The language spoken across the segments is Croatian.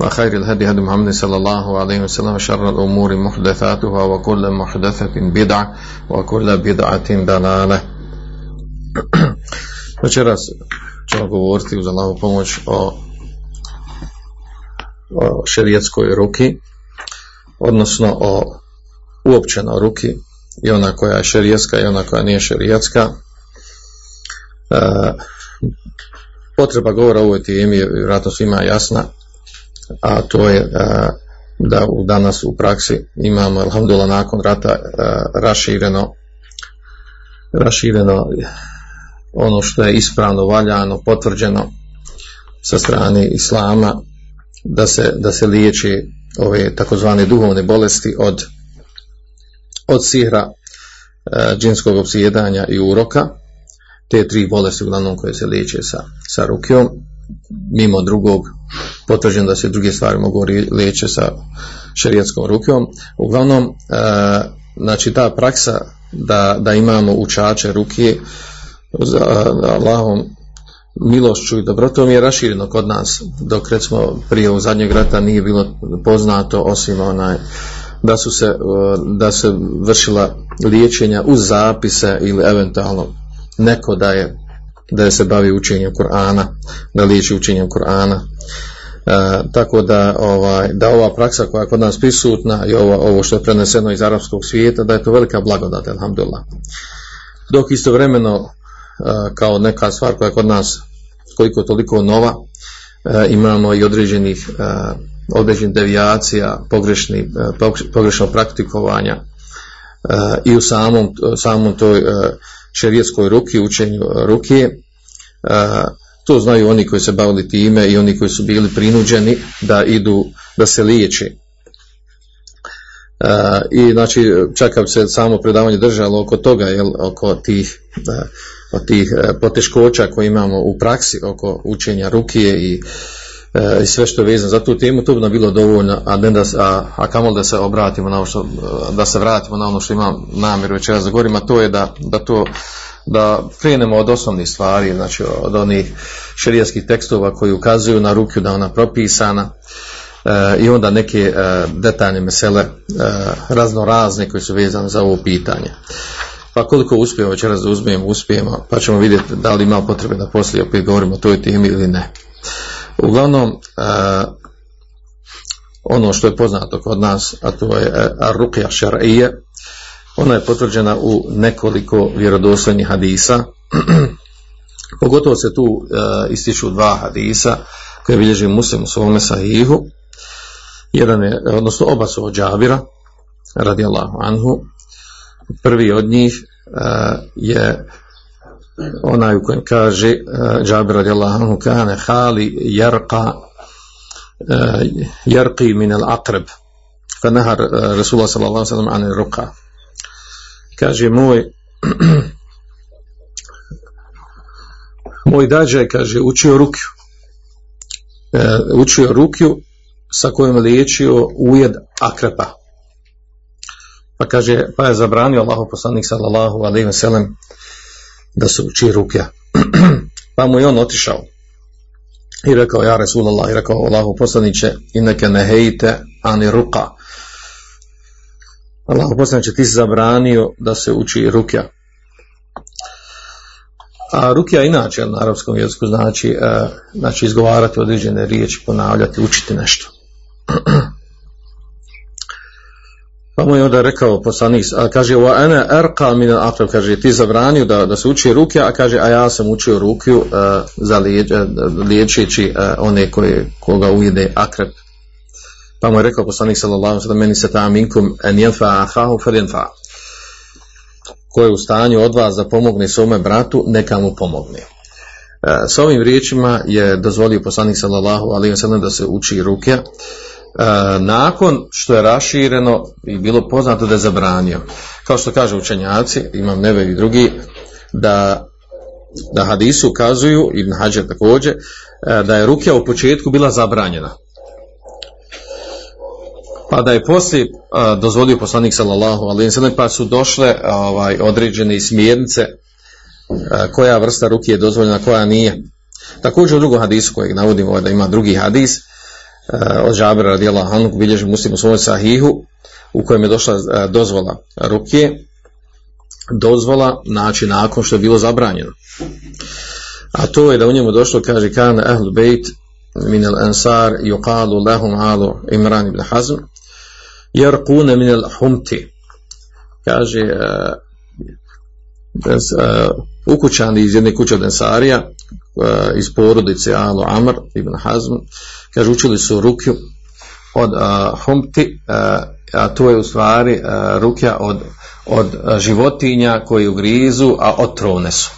وخير الهدي هدي محمد صلى الله عليه وسلم وشر الأمور محدثاتها وكل محدثة بدعة وكل بدعة ضلالة Večeras ćemo govoriti uz Allahu pomoć o, o šerijetskoj ruki, odnosno o uopćeno ruki i ona koja je šerijetska i ona koja nije šerijetska. E, potreba govora o ovoj temi je vjerojatno svima jasna, a to je e, da u danas u praksi imamo, alhamdulillah, nakon rata e, rašireno rašireno ono što je ispravno, valjano, potvrđeno sa strane Islama da se, da se liječi ove takozvane duhovne bolesti od, od sihra, e, džinskog obsjedanja i uroka. Te tri bolesti uglavnom koje se liječe sa, sa rukijom, mimo drugog potvrđeno da se druge stvari mogu liječe sa šerijatskom rukijom. Uglavnom, e, znači ta praksa da, da imamo učače rukije za Allahom milošću i dobrotom je rašireno kod nas, dok recimo prije ovog zadnjeg rata nije bilo poznato osim onaj da su se, da se vršila liječenja uz zapise ili eventualno neko da je da se bavi učenjem Kur'ana, da liječi učenjem Kur'ana. E, tako da, ovaj, da ova praksa koja je kod nas prisutna i ovo, ovo što je preneseno iz arapskog svijeta, da je to velika blagodat, alhamdulillah. Dok istovremeno kao neka stvar koja je kod nas koliko toliko nova, imamo i određenih određenih devijacija, pogrešni, pogrešnog praktikovanja i u samom, samom toj šerijetskoj ruki, učenju ruke, to znaju oni koji se bavili time i oni koji su bili prinuđeni da idu, da se liječe. I znači čak se samo predavanje držalo oko toga, jel, oko tih od tih poteškoća koje imamo u praksi oko učenja rukije i, i sve što je vezano za tu temu, to bi nam bilo dovoljno, a, ne da, a, a kamol da se obratimo na ono što, da se vratimo na ono što imam namjeru večeras da govorim, a to je da, da to da krenemo od osnovnih stvari, znači od onih šerijskih tekstova koji ukazuju na rukiju da ona propisana, E, i onda neke e, detaljne mesele e, razno razne koji su vezane za ovo pitanje. Pa koliko uspijemo večeras da uzmemo, uspijemo, pa ćemo vidjeti da li ima potrebe da poslije opet govorimo o toj temi ili ne. Uglavnom, ono što je poznato kod nas, a to je Ar-Ruqya Šar'ije, ona je potvrđena u nekoliko vjerodostojnih hadisa, pogotovo se tu ističu dva hadisa koje bilježi muslim u svome sahihu, jedan je, odnosno oba su od Džabira, radijallahu anhu, prvi od njih je onaj u kojem kaže uh, Džabir radijallahu anhu kane hali jarqa uh, jarqi min al aqreb fa nahar uh, Rasulullah sallallahu sallam an ruqa kaže moj moj dađaj kaže učio rukju učio rukju sa kojom je liječio ujed akrepa. Pa kaže, pa je zabranio Allahu poslanik sallallahu alaihi wa sallam da se uči ruke. pa mu je on otišao i rekao, ja Resulallah, i rekao Allahu poslaniće, i neke ne hejte ani ruka. Allahu poslaniće, ti si zabranio da se uči rukja. A rukja inače na arapskom jeziku znači, uh, znači izgovarati određene riječi, ponavljati, učiti nešto. Pa mu je onda rekao poslanik, a kaže, wa ene erqa min al kaže, ti zabranio da, da se uči ruke, a kaže, a ja sam učio rukiju uh, za liječ, liječeći uh, one koje, koga ujede akrep. Pa mu je rekao poslanik sallallahu sallam, meni se ta minkum en jenfa. Ko je u stanju od vas da pomogne svome bratu, neka mu pomogne. S ovim riječima je dozvolio poslanik sallallahu wasallam da se uči ruke nakon što je rašireno i bilo poznato da je zabranio. Kao što kaže učenjaci, imam neve i drugi, da, da hadisu ukazuju, Ibn Hađer također, da je rukja u početku bila zabranjena. Pa da je poslije dozvolio poslanik sallallahu alaihi wasallam pa su došle ovaj, određene smjernice koja vrsta ruke je dozvoljena, koja nije. Također u drugom hadisu kojeg navodimo da ima drugi hadis od Žabira radijela Hanuk bilježi muslim u svojoj sahihu u kojem je došla dozvola ruke dozvola znači nakon što je bilo zabranjeno. A to je da u njemu došlo kaže kan ahl bejt min al ansar yuqalu lahum alu Imran ibn Hazm yarquna min al humti kaže uh, ukućani iz jedne kuće od Ensarija, iz porodice Alo Amr ibn Hazm, kaže učili su rukju od uh, humti, uh, a to je u stvari uh, rukja od, od životinja koji ugrizu, a otrovne su.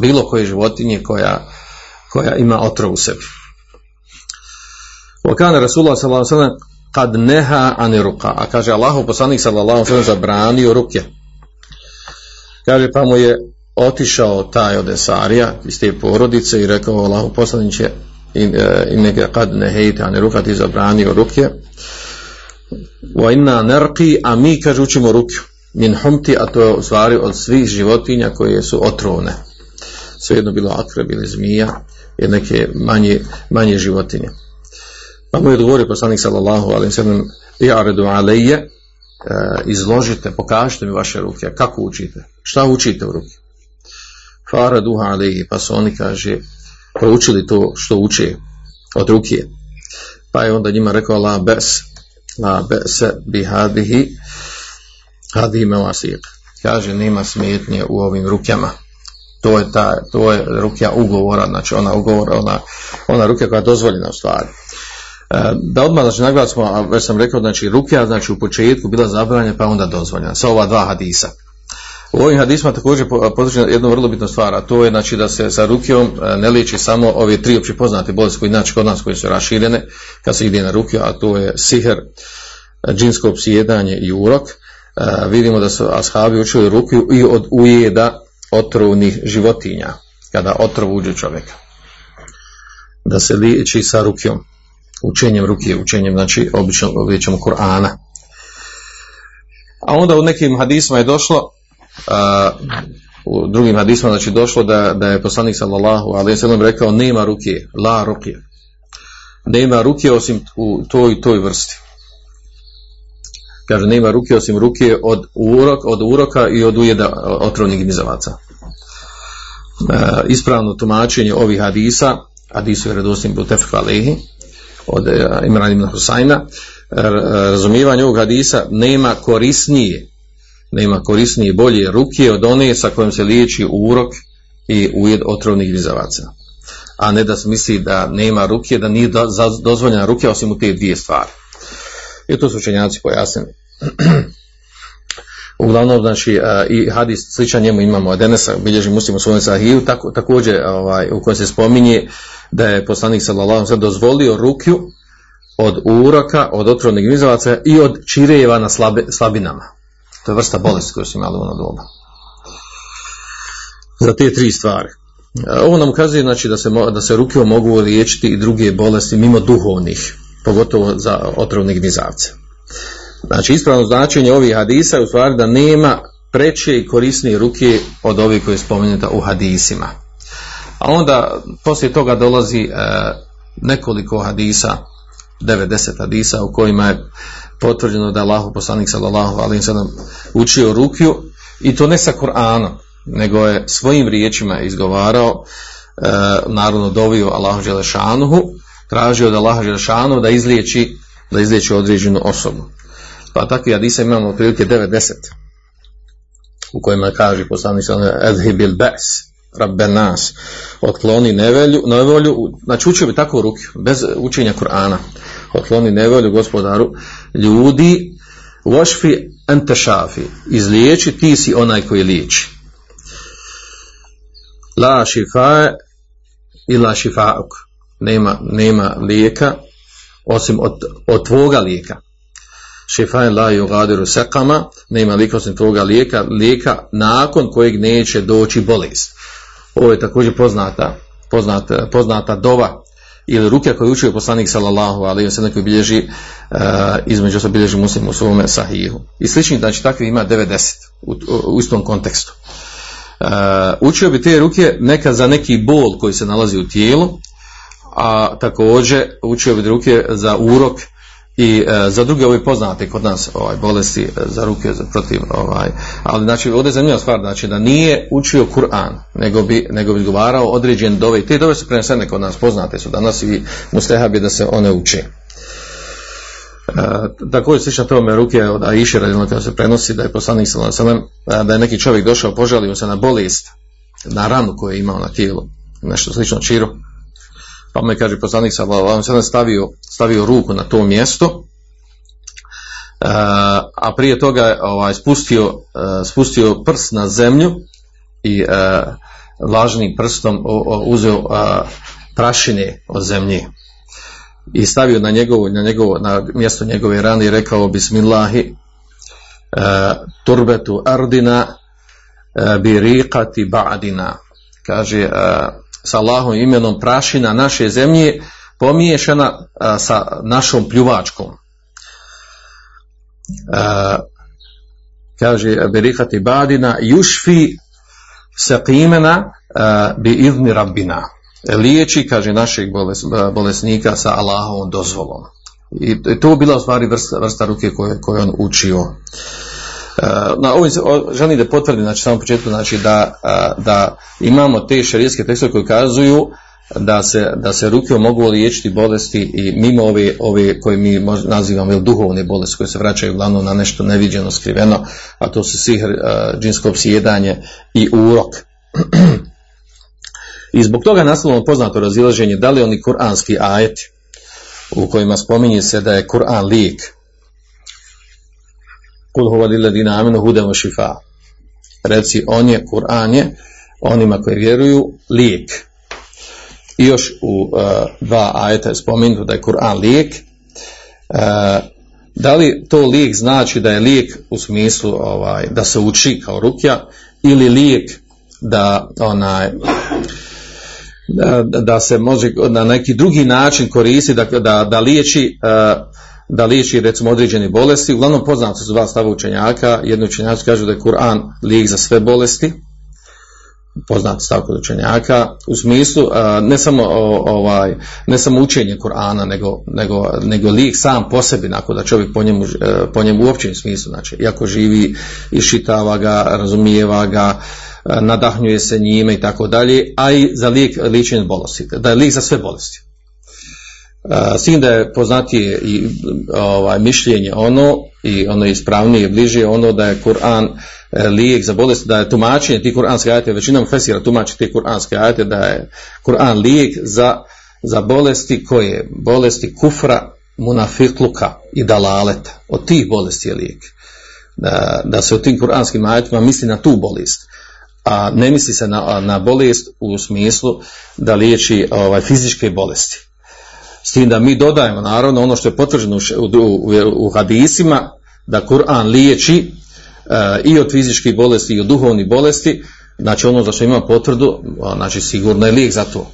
Bilo koje životinje koja, koja ima otrov u sebi. Vakana Rasulullah sallallahu sallam kad neha ani ruka, a kaže Allahu poslanik sallallahu sallam zabranio ruke. Kaže pa mu je otišao taj od Esarija iz te porodice i rekao Allahu poslaniće i neke kad ne hejte, a ne ruka ti zabranio ruke. Wa inna nerqi a mi kaže učimo ruke. Min humti, a to je stvari od svih životinja koje su otrovne. Svejedno bilo akreb ili zmija i neke manje, manje životinje. Pa mu je odgovorio poslanik sallallahu alaihi sallam i'aredu alejje izložite, pokažite mi vaše ruke. Kako učite, šta učite u ruke Fara duha alihi, pa su oni, kaže, proučili to što uče od ruke. Pa je onda njima rekao, la bes, la bese bi hadihi, hadihi me. Kaže, nema smetnje u ovim rukama. To je, ta, to je rukja ugovora, znači ona ugovora, ona, ona rukja koja je dozvoljena u stvari. E, da odmah znači naglasimo, a već sam rekao, znači rukja znači u početku bila zabranjena pa onda dozvoljena. Sa ova dva hadisa. U ovim hadisma također potvrđena jednu vrlo bitnu stvar, a to je znači da se sa rukijom e, ne liječi samo ove tri opće poznate bolesti koje znači kod nas koje su raširene kad se ide na rukiju, a to je siher, džinsko opsjedanje i urok. E, vidimo da su ashabi učili rukiju i od ujeda otrovnih životinja, kada otrov uđe čovjeka. Da se liječi sa rukijom, učenjem rukije, učenjem, znači obično liječemo Kur'ana. A onda u nekim hadisma je došlo a, u drugim hadisma znači došlo da, da je poslanik sallallahu alaihi sallam rekao nema ruke, la ruke nema ruke osim u toj toj vrsti. Kaže nema ruke osim ruke od, urok, od uroka i od ujeda otrovnih gnizavaca. E, ispravno tumačenje ovih hadisa hadisu je redosnim Butefik Alehi od e, Imran ibn Husayna razumijevanje ovog hadisa nema korisnije nema korisnije i bolje ruke od one sa kojom se liječi urok i ujed otrovnih grizavaca. A ne da se misli da nema ruke, da nije dozvoljena ruke osim u te dvije stvari. I to su učenjaci pojasnili. Uglavnom, znači, i hadis sličan njemu imamo od Enesa, bilježi muslim u svojom sahiju, tako, također ovaj, u kojem se spominje da je poslanik sallallahu sallam dozvolio rukju od uroka, od otrovnih grizavaca i od čirejeva na slabe, slabinama To je vrsta bolesti koju su imali u ono doba. Za te tri stvari. Ovo nam ukazuje znači, da, se, da se ruke mogu liječiti i druge bolesti mimo duhovnih, pogotovo za otrovnih gnizavce. Znači, ispravno značenje ovih hadisa je u stvari da nema preće i korisnije ruke od ovih koje je spomenuta u hadisima. A onda poslije toga dolazi e, nekoliko hadisa, 90 hadisa u kojima je potvrđeno da je Allahu poslanik sallallahu alejhi ve učio rukju i to ne sa Kur'anom, nego je svojim riječima izgovarao e, naravno dovio Allahu dželešanuhu, tražio od Allaha dželešanuhu da izliječi da izliječi određenu osobu. Pa takvi hadisa imamo otprilike 9-10 u kojima kaže poslanik Edhibil Bes, Rabben nas, otkloni nevelju, nevolju, znači učio bi tako ruke, bez učenja Kur'ana, otkloni nevolju gospodaru ljudi, vošfi entešafi, izliječi, ti si onaj koji liječi. La šifae ila šifauk, nema, nema lijeka osim od, od tvoga lijeka. Šifae la yugadiru sekama, nema lijeka osim tvoga lijeka, lijeka nakon kojeg neće doći bolest. Ovo je također poznata, poznata, poznata dova ili ruke koju učio poslanik sallallahu wa sallam koji bilježi uh, između se bilježi muslim u svome sahihu. I slični, znači takvi ima 90 u, istom kontekstu. Uh, učio bi te ruke neka za neki bol koji se nalazi u tijelu, a također učio bi ruke za urok i e, za druge ove poznate kod nas ovaj bolesti e, za ruke za protiv ovaj ali znači ovdje je zanimljiva stvar znači da nije učio Kur'an nego bi nego bi govarao određen dove i te dove su prenesene kod nas poznate su danas i mustehabi da se one uče. E, također slično tome ruke od radijalno kada se prenosi da je poslanik sallallahu alejhi da je neki čovjek došao požalio se na bolest na ranu koju je imao na tijelu nešto slično čiru pa me kaže poslanik sallallahu alejhi stavio stavio ruku na to mjesto uh, a prije toga ovaj spustio uh, spustio prst na zemlju i uh, lažnim prstom uzeo prašine od zemlje i stavio na njegovo, na njegovo na mjesto njegove rane i rekao bismillahi turbetu ardina bi riqati ba'dina. Kaže sa Allahom imenom prašina naše zemlje pomiješana a, sa našom pljuvačkom. A, kaže Berihati Badina jušfi saqimena bi idni rabbina. Liječi, kaže, našeg bolesnika sa Allahovom dozvolom. I to bila u stvari vrsta, vrsta ruke koje, koje on učio. Na ovim želim da potvrdim znači samo početku znači da, da imamo te šerijske tekstove koji kazuju da se, da se ruke mogu liječiti bolesti i mimo ove, ove koje mi nazivamo duhovne bolesti koje se vraćaju uglavnom na nešto neviđeno skriveno, a to su sihr, džinsko psijedanje i urok. I zbog toga nastavljamo poznato razilaženje da li oni kuranski ajeti u kojima spominje se da je Kur'an lijek kul huwa lilladina amanu hudan wa shifa. Reci on je Kur'an je onima koji vjeruju lijek. I još u uh, dva ajeta je spomenuto da je Kur'an lijek. Uh, da li to lijek znači da je lijek u smislu ovaj da se uči kao rukja ili lijek da onaj da, da se može na neki drugi način koristiti da, da, da liječi uh, da liječi recimo određene bolesti. Uglavnom poznate su dva stava učenjaka. Jedni učenjaci kažu da je Kur'an lijek za sve bolesti. Poznati stav kod učenjaka. U smislu ne samo ovaj ne samo učenje Kur'ana nego, nego, nego lijek sam po sebi nakon da čovjek po njemu, e, po njemu u općem smislu. Znači, iako živi, išitava ga, razumijeva ga, e, nadahnjuje se njime i tako dalje, a i za lijek liječenje bolesti. Da je lijek za sve bolesti. S tim da je poznatije i ovaj, mišljenje ono i ono ispravnije i bliže ono da je Kur'an e, lijek za bolest, da je tumačenje ti kuranske ajete, većinom fesira tumači te kuranske ajete, da je Kur'an lijek za, za bolesti koje, bolesti kufra, munafikluka i dalaleta. Od tih bolesti je lijek. Da, da se u tim kuranskim ajetima misli na tu bolest. A ne misli se na, na bolest u smislu da liječi ovaj, fizičke bolesti s tim da mi dodajemo naravno ono što je potvrđeno u, u, u hadisima da Kur'an liječi e, i od fizičkih bolesti i od duhovnih bolesti znači ono za što ima potvrdu znači sigurno je lijek za to.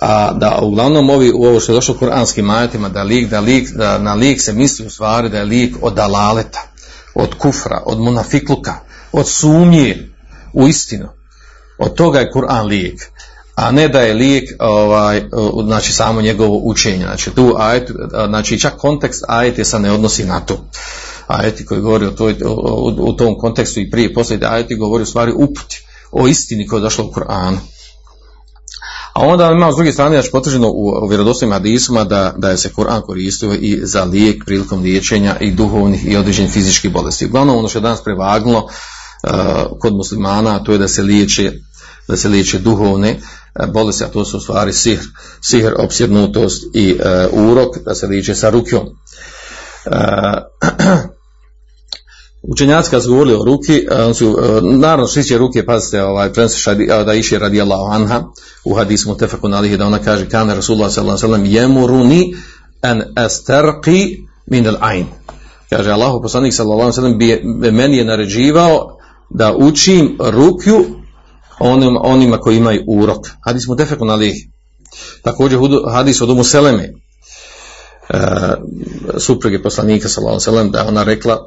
A da uglavnom ovi, ovo što je došlo u kuranskim ajetima da, lijek, da, lijek, da na lijek se misli u stvari da je lijek od dalaleta od kufra, od munafikluka od sumnje u istinu. Od toga je Kur'an lijek a ne da je lijek ovaj, znači samo njegovo učenje. Znači, tu ajet, znači čak kontekst ajete se ne odnosi na to. Ajeti koji govori o, toj, o, u tom kontekstu i prije poslije ajeti govori u stvari uputi o istini koja je došla u Koranu. A onda ima s druge strane znači potvrđeno u, vjerodostojnim hadisima da, da je se Kur'an koristio i za lijek prilikom liječenja i duhovnih i određenih fizičkih bolesti. Uglavnom ono što je danas prevagnulo kod muslimana to je da se liječe da se liječe duhovne uh, bolesti, a to su u stvari sihr, sihr opsjednutost i uh, urok, da se liječe sa rukjom. Uh, Učenjaci kad su govorili o ruki, on su, naravno svi će ruke, pazite, ovaj, prenosi da iši radi Allahu anha, u hadisu mutefakun alihi, da ona kaže, kane Rasulullah sallallahu sallam, jemuruni an astarqi min al ain. Kaže, Allahu poslanik sallallahu sallam, meni je naređivao da učim rukju onim, onima koji imaju urok. Hadis mutefakun alihi. Također hadis od Umu Seleme, uh, supruge poslanika sallallahu sallam, da ona rekla,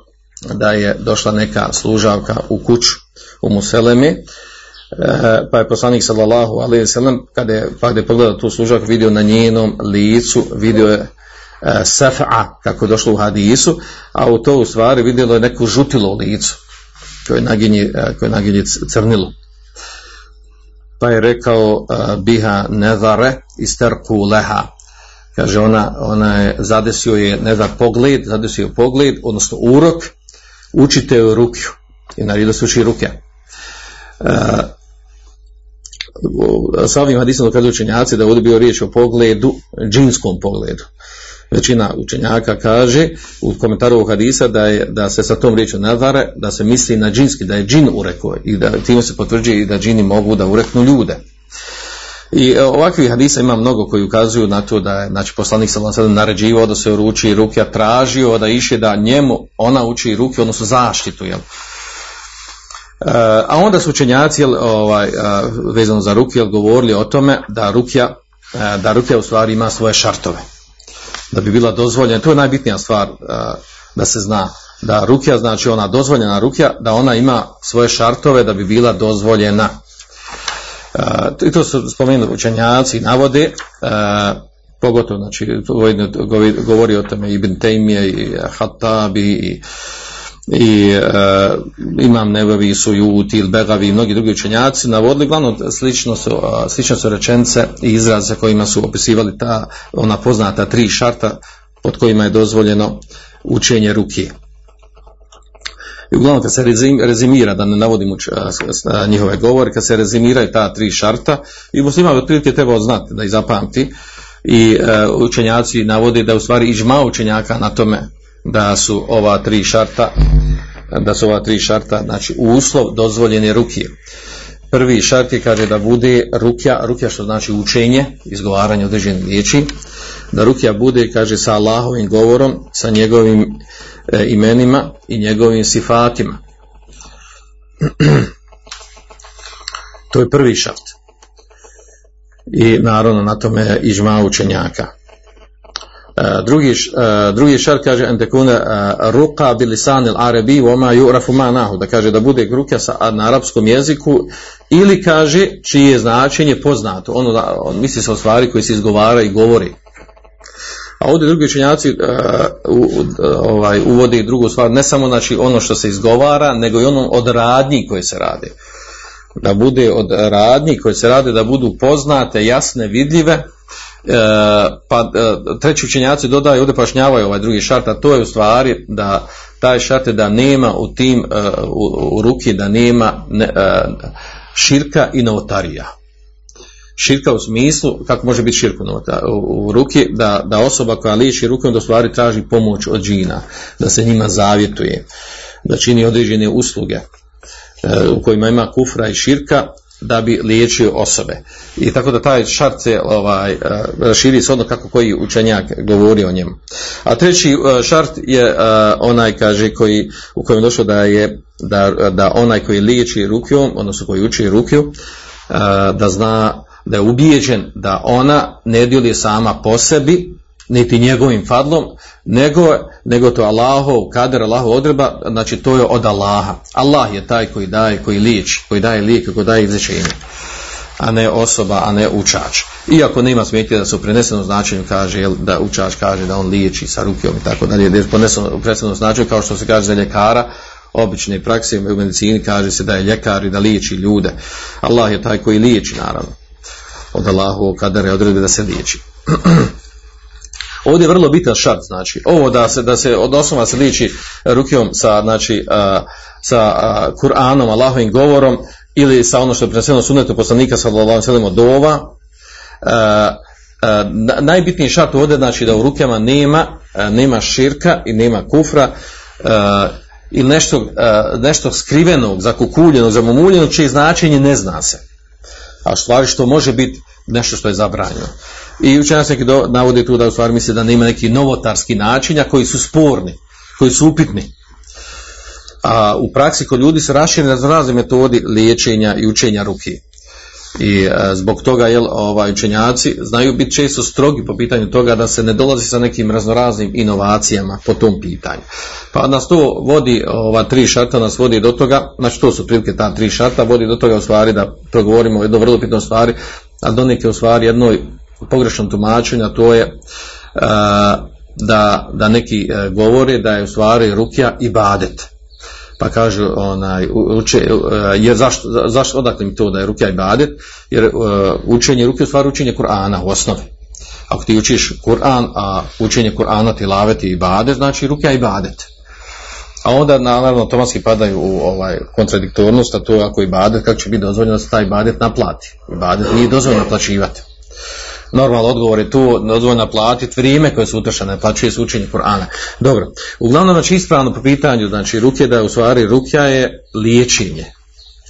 da je došla neka služavka u kuću u Muselemi, e, pa je poslanik sallallahu wasallam kada je, pa je pogledao tu služavku vidio na njenom licu vidio je e, safa kako je došlo u hadisu a u to u stvari vidjelo je neku žutilo licu koje naginje, e, koje naginje crnilo pa je rekao biha nezare isterku leha kaže ona, ona je zadesio je ne da pogled, zadesio je pogled odnosno urok učite u rukju i naredio se uči ruke. Uh, sa ovim hadisom dokazuju učenjaci da ovdje bio riječ o pogledu, džinskom pogledu. Većina učenjaka kaže u komentaru ovog hadisa da, je, da se sa tom riječom nadvare, da se misli na džinski, da je džin urekao i da time se potvrđuje i da džini mogu da ureknu ljude. I e, ovakvih hadisa ima mnogo koji ukazuju na to da je znači, poslanik alejhi naređivao da se uruči ruke, a tražio da iše da njemu ona uči ruke, odnosno zaštitu, jel? E, a onda su učenjaci jel, ovaj, vezano za ruke jel, govorili o tome da rukja, e, da rukja u stvari ima svoje šartove. Da bi bila dozvoljena, to je najbitnija stvar da se zna. Da rukja, znači ona dozvoljena rukja, da ona ima svoje šartove da bi bila dozvoljena. I to su spomenuli učenjaci navode a, pogotovo znači govori o tome Ibn Taymije i Hattabi i i uh, imam Juti ili Begavi i mnogi drugi učenjaci navodili glavno slično su, slično su rečence i izraze kojima su opisivali ta ona poznata tri šarta pod kojima je dozvoljeno učenje ruke I uglavnom kad se rezimira, da ne navodim njihove govore, kad se rezimiraju ta tri šarta, i muslima otprilike treba znati da ih zapamti, i uh, učenjaci navode da u stvari ižma učenjaka na tome da su ova tri šarta da su ova tri šarta znači uslov dozvoljene ruke prvi šart je kaže da bude rukja rukja što znači učenje izgovaranje određenih riječi da rukja bude kaže sa Allahovim govorom sa njegovim e, imenima i njegovim sifatima. to je prvi šart. I naravno na tome ižma učenjaka. E, drugi, e, drugi šart kaže en tekune e, ruka bilisan il arabi voma yu'rafu ma nahu da kaže da bude ruka sa, na arapskom jeziku ili kaže čije je značenje poznato ono on misli se o stvari koji se izgovara i govori A ovdje drugi učenjaci ovaj, uvode drugu stvar, ne samo znači ono što se izgovara, nego i ono od radnji koje se rade. Da bude od radnji koje se rade, da budu poznate, jasne, vidljive, pa uh, treći učenjaci dodaju, ovdje pašnjavaju ovaj drugi šart, a to je u stvari da taj šart je da nema u tim, uh, u, u ruki, da nema ne, uh, širka i novotarija. Širka u smislu, kako može biti širku u, u ruki, da, da osoba koja liječi rukom da stvari traži pomoć od džina, da se njima zavjetuje, da čini određene usluge e, u kojima ima kufra i širka, da bi liječio osobe. I tako da taj šart se ovaj, uh, širi s ono kako koji učenjak govori o njemu. A treći uh, šart je uh, onaj, kaže, koji, u kojem došlo da je da, da onaj koji liječi rukjom, odnosno koji uči rukju, da zna da je ubijeđen da ona ne djeluje sama po sebi, niti njegovim fadlom, nego, nego to Allahov kader, Allahov odreba, znači to je od Allaha. Allah je taj koji daje, koji liječi, koji daje lijek, koji daje izrečenje, a ne osoba, a ne učač. Iako nema smetnje da se u prenesenom značenju kaže, jel, da učač kaže da on liječi sa rukom i tako dalje, da je u prenesenom značenju, kao što se kaže za ljekara, obične prakse u medicini kaže se da je ljekar i da liječi ljude. Allah je taj koji liječi, naravno. od Allahu kadere odredbe da se liječi. Ovdje je vrlo bitan šart, znači, ovo da se, da se od osnova se liči rukijom sa, znači, sa Kur'anom, Allahovim govorom ili sa ono što je preneseno sunetu poslanika sallallahu alejhi od dova. najbitniji šart ovdje znači da u rukama nema, nema širka i nema kufra ili nešto, nešto skrivenog, zakukuljenog, zamumuljenog, čije značenje ne zna se. A stvari što može biti nešto što je zabranjeno. I učenjaci neki do- navode tu da u stvari misle da nema neki novotarski načinja koji su sporni, koji su upitni. A u praksi kod ljudi se raširene razne metodi liječenja i učenja ruke. I e, zbog toga jel, ovaj, učenjaci znaju biti često strogi po pitanju toga da se ne dolazi sa nekim raznoraznim inovacijama po tom pitanju. Pa nas to vodi, ova tri šarta nas vodi do toga, znači to su prilike ta tri šarta, vodi do toga u stvari da progovorimo o jednoj vrlo bitnoj stvari, a do neke u stvari jednoj pogrešnom tumačenju, a to je e, da, da neki e, govore da je u stvari rukja ibadet. Pa kažu onaj uče, e, jer zašto, za- zašto odakle mi to da je rukja ibadet? Jer e, učenje ruke u stvari učenje Kur'ana u osnovi. Ako ti učiš Kur'an a učenje Kur'ana ti laveti ibadet znači rukja je ibadet. A onda naravno automatski padaju u ovaj kontradiktornost a to ako je ibadet kako će biti dozvoljeno da se taj ibadet naplati? Ibadet nije dozvoljeno naplaćivati Normalno odgovor je tu dozvoljeno naplatiti vrijeme koje su utrošene, naplaćuje se učenje Kur'ana. Dobro, uglavnom znači ispravno po pitanju, znači ruke da je u stvari rukja je liječenje.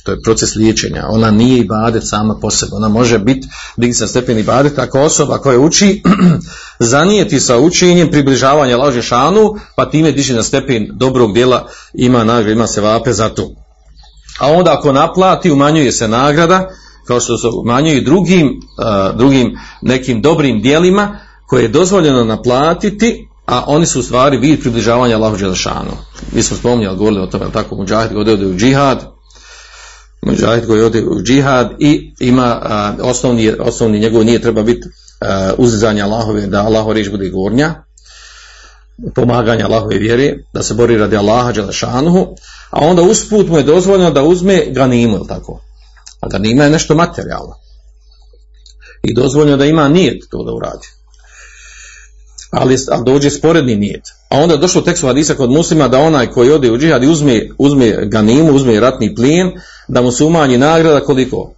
To je proces liječenja. Ona nije ibadet sama po sebi. Ona može biti digni sa stepen ibadet ako osoba koja uči zanijeti sa učenjem približavanja laže šanu, pa time diže na stepen dobrog djela, ima nagradu, ima se vape za to. A onda ako naplati, umanjuje se nagrada, kao što se umanjuje i drugim, drugim nekim dobrim dijelima koje je dozvoljeno naplatiti, a oni su u stvari vid približavanja Allahu Đelešanu. Mi smo spominjali, govorili o tome, tako muđahid koji ode u džihad, muđahid koji ode u džihad i ima uh, osnovni, osnovni njegov nije treba biti uzizanje Allahove, da Allahova riječ bude gornja, pomaganja Allahove vjere, da se bori radi Allaha Đelešanuhu, a onda usput mu je dozvoljeno da uzme ganimu, jel tako? A ganima je nešto materijalno. I dozvoljeno da ima nijet to da uradi. Ali, ali dođe sporedni nijet. A onda je došlo u tekstu hadisa kod muslima da onaj koji ode u džihad i uzme, uzme ganimu, uzme ratni plijen, da mu se umanji nagrada koliko?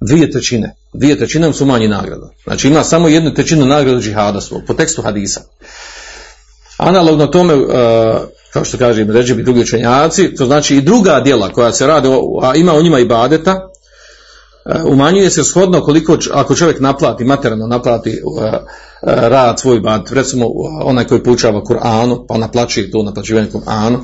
Dvije trećine. Dvije trećine mu se umanji nagrada. Znači ima samo jednu trećinu nagrada džihada svog, po tekstu hadisa. Analogno tome, uh, kao što kažem, ređe bi drugi učenjaci, to znači i druga djela koja se rade, a ima u njima i badeta, uh, umanjuje se shodno koliko, ako čovjek naplati, materijalno naplati uh, uh, rad svoj bad, recimo onaj koji poučava Kur'anu, pa naplaćuje to naplaćivanje Kur'anu,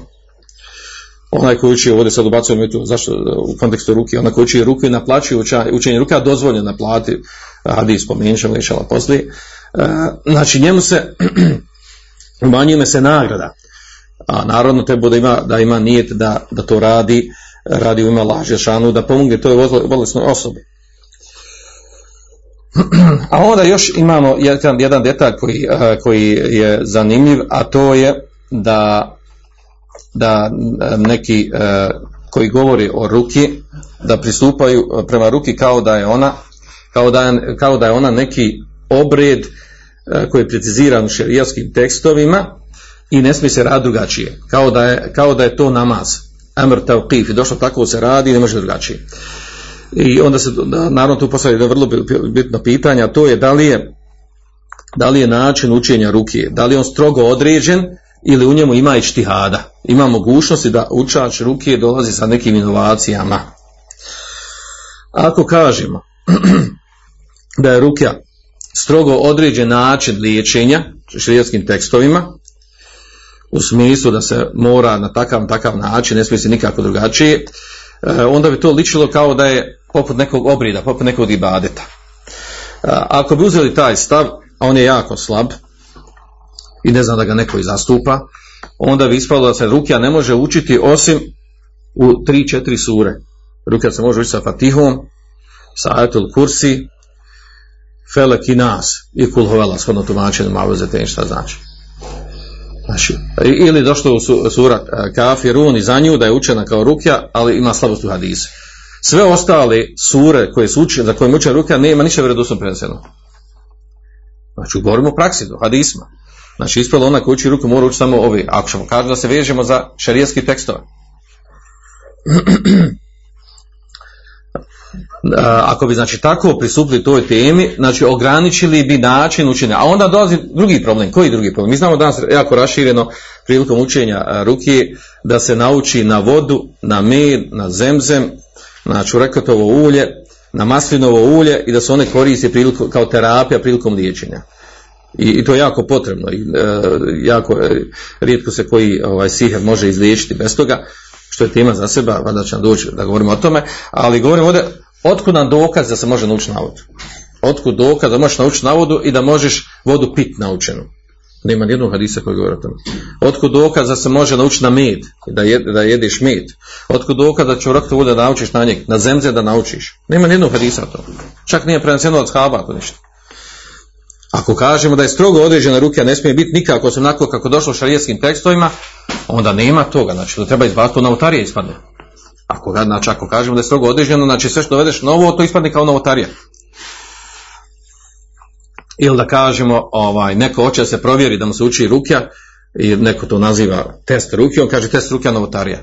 onaj koji uči, ovdje sad ubacujemo i tu, zašto u kontekstu ruke, onaj koji uči ruku i naplaćuje učenje ruke, a dozvoljeno naplati, hadis spomenut ćemo poslije, znači njemu se umanjuje se nagrada. A naravno treba da ima, da ima nijet da, da to radi, radi u ime laže šanu, da pomogne toj bolesnoj osobi. A onda još imamo jedan, jedan detalj koji, eh, koji je zanimljiv, a to je da, da eh, neki eh, koji govori o ruki, da pristupaju prema ruki kao da je ona, kao da je, kao da je ona neki obred koji je preciziran u šerijaskim tekstovima i ne smije se raditi drugačije. Kao da je, kao da je to namaz. Amr tavqif. Došlo tako se radi i ne može drugačije. I onda se, naravno tu postavlja jedno vrlo bitno pitanje, a to je da li je, da li je način učenja ruke, da li je on strogo određen ili u njemu ima i štihada. Ima mogućnosti da učač ruke dolazi sa nekim inovacijama. Ako kažemo da je rukja strogo određen način liječenja širijatskim tekstovima, u smislu da se mora na takav takav način, ne smije se nikako drugačije, e, onda bi to ličilo kao da je poput nekog obrida, poput nekog ibadeta. E, ako bi uzeli taj stav, a on je jako slab i ne znam da ga neko i zastupa, onda bi ispalo da se rukja ne može učiti osim u 3-4 sure. Rukja se može učiti sa Fatihom, sa Ayatul Kursi, Felek i Nas i Kulhovela, shodno tumačenju malo za šta znači. Znači, ili došlo u su- surat e, Kafirun i za nju da je učena kao rukja, ali ima slabost u hadisu. sve ostale sure koje su uči, za koje uče ruke, nema ništa vjerodostojno preneseno. Znači, govorimo o praksi, do hadisma. Znači, ispalo ona koji uči ruku mora učiti samo ovi. Ako ćemo kažu da se vežemo za šarijetski tekstove. ako bi znači tako pristupili toj temi, znači ograničili bi način učenja. A onda dolazi drugi problem. Koji drugi problem? Mi znamo danas jako rašireno prilikom učenja ruke da se nauči na vodu, na med, na zemzem, na čurekatovo ulje, na maslinovo ulje i da se one koriste prilikom, kao terapija prilikom liječenja. I, I, to je jako potrebno. I, e, jako e, rijetko se koji ovaj, siher može izliječiti bez toga, što je tema za seba, valjda će doći da govorimo o tome, ali govorimo ovdje Otkud nam dokaz da se može naučiti na vodu? Otkud dokaz da možeš naučiti na vodu i da možeš vodu pit naučenu? Nema nijednog hadisa koji govori o tome. Otkud dokaz da se može naučiti na med, da, da jedeš med? Otkud dokaz da će u da naučiš na njeg, na zemlje da naučiš? Nema nijednog hadisa o tome. Čak nije preneseno od shaba ako ništa. Ako kažemo da je strogo određena ruke, a ne smije biti nikako se onako kako došlo u šarijetskim tekstovima, onda nema toga. Znači, to treba izbaciti, to novotarije ispadne. Ako, znači, ako kažemo da je strogo određeno, znači sve što dovedeš novo, to ispadne kao novotarija. Ili da kažemo, ovaj, neko hoće da se provjeri da mu se uči rukja, i neko to naziva test ruke, on kaže test rukja novotarija.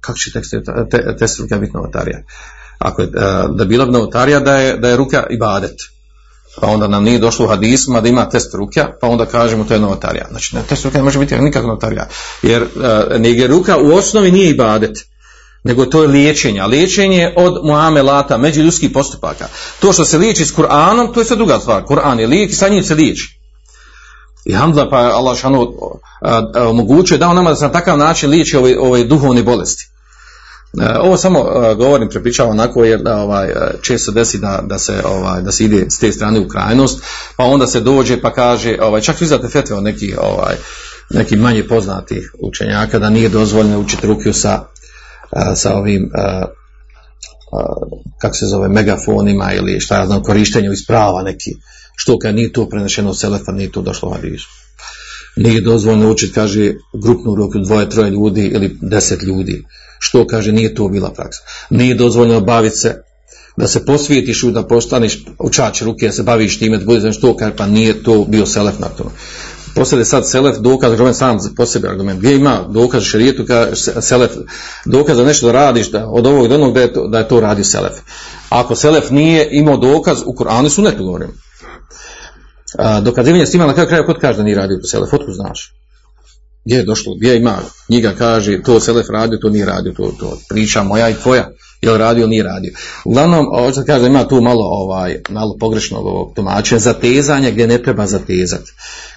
Kako će test, te, test rukja biti novotarija? Ako je, e, da bila novotarija da je, da je ruka ibadet. Pa onda nam nije došlo u hadisma da ima test rukja, pa onda kažemo to je novotarija. Znači, test rukja ne može biti nikakva novotarija. Jer, uh, ruka u osnovi nije ibadet nego to je liječenje. Liječenje od muamelata, međuljudskih postupaka. To što se liječi s Kur'anom, to je sve druga stvar. Kur'an je lijek i sa njim se liječi. I hamdla pa Allah šanu omogućuje on nama da se na takav način liječi ove, ove duhovne bolesti. E, ovo samo govorim, prepričavam onako jer da, ovaj, često desi da, da, se, ovaj, da se ide s te strane u krajnost, pa onda se dođe pa kaže, ovaj, čak izdate fetve od nekih ovaj, neki manje poznatih učenjaka da nije dozvoljeno učiti rukiju sa sa ovim kako se zove megafonima ili šta ja znam korištenju isprava neki. Što kad nije to prenešeno selefa nije to došlo u hadisu nije dozvoljeno učiti kaže grupnu ruku dvoje troje ljudi ili deset ljudi. Što kaže nije to bila praksa. Nije dozvoljeno baviti se da se posvijetiš da postaneš učač ruke da se baviš time da budeš što kaže pa nije to bio selef na tome poslije sad selef dokaz, argument sam po sebi argument, gdje ima dokaz šerijetu, ka selef, dokaz da nešto radiš, da, od ovog do onog da je to, da je to radio selef. Ako selef nije imao dokaz, u Koranu su ne govorim. Dokazivanje s na kraju kraja kod kaže da nije radio selef, otkud znaš? Gdje je došlo, gdje ima, njega kaže, to selef radio, to nije radio, to, to priča moja i tvoja jel radio nije radio. Uglavnom, hoće kaže ima tu malo ovaj malo pogrešnog ovog tumačenja zatezanja gdje ne treba zatezati.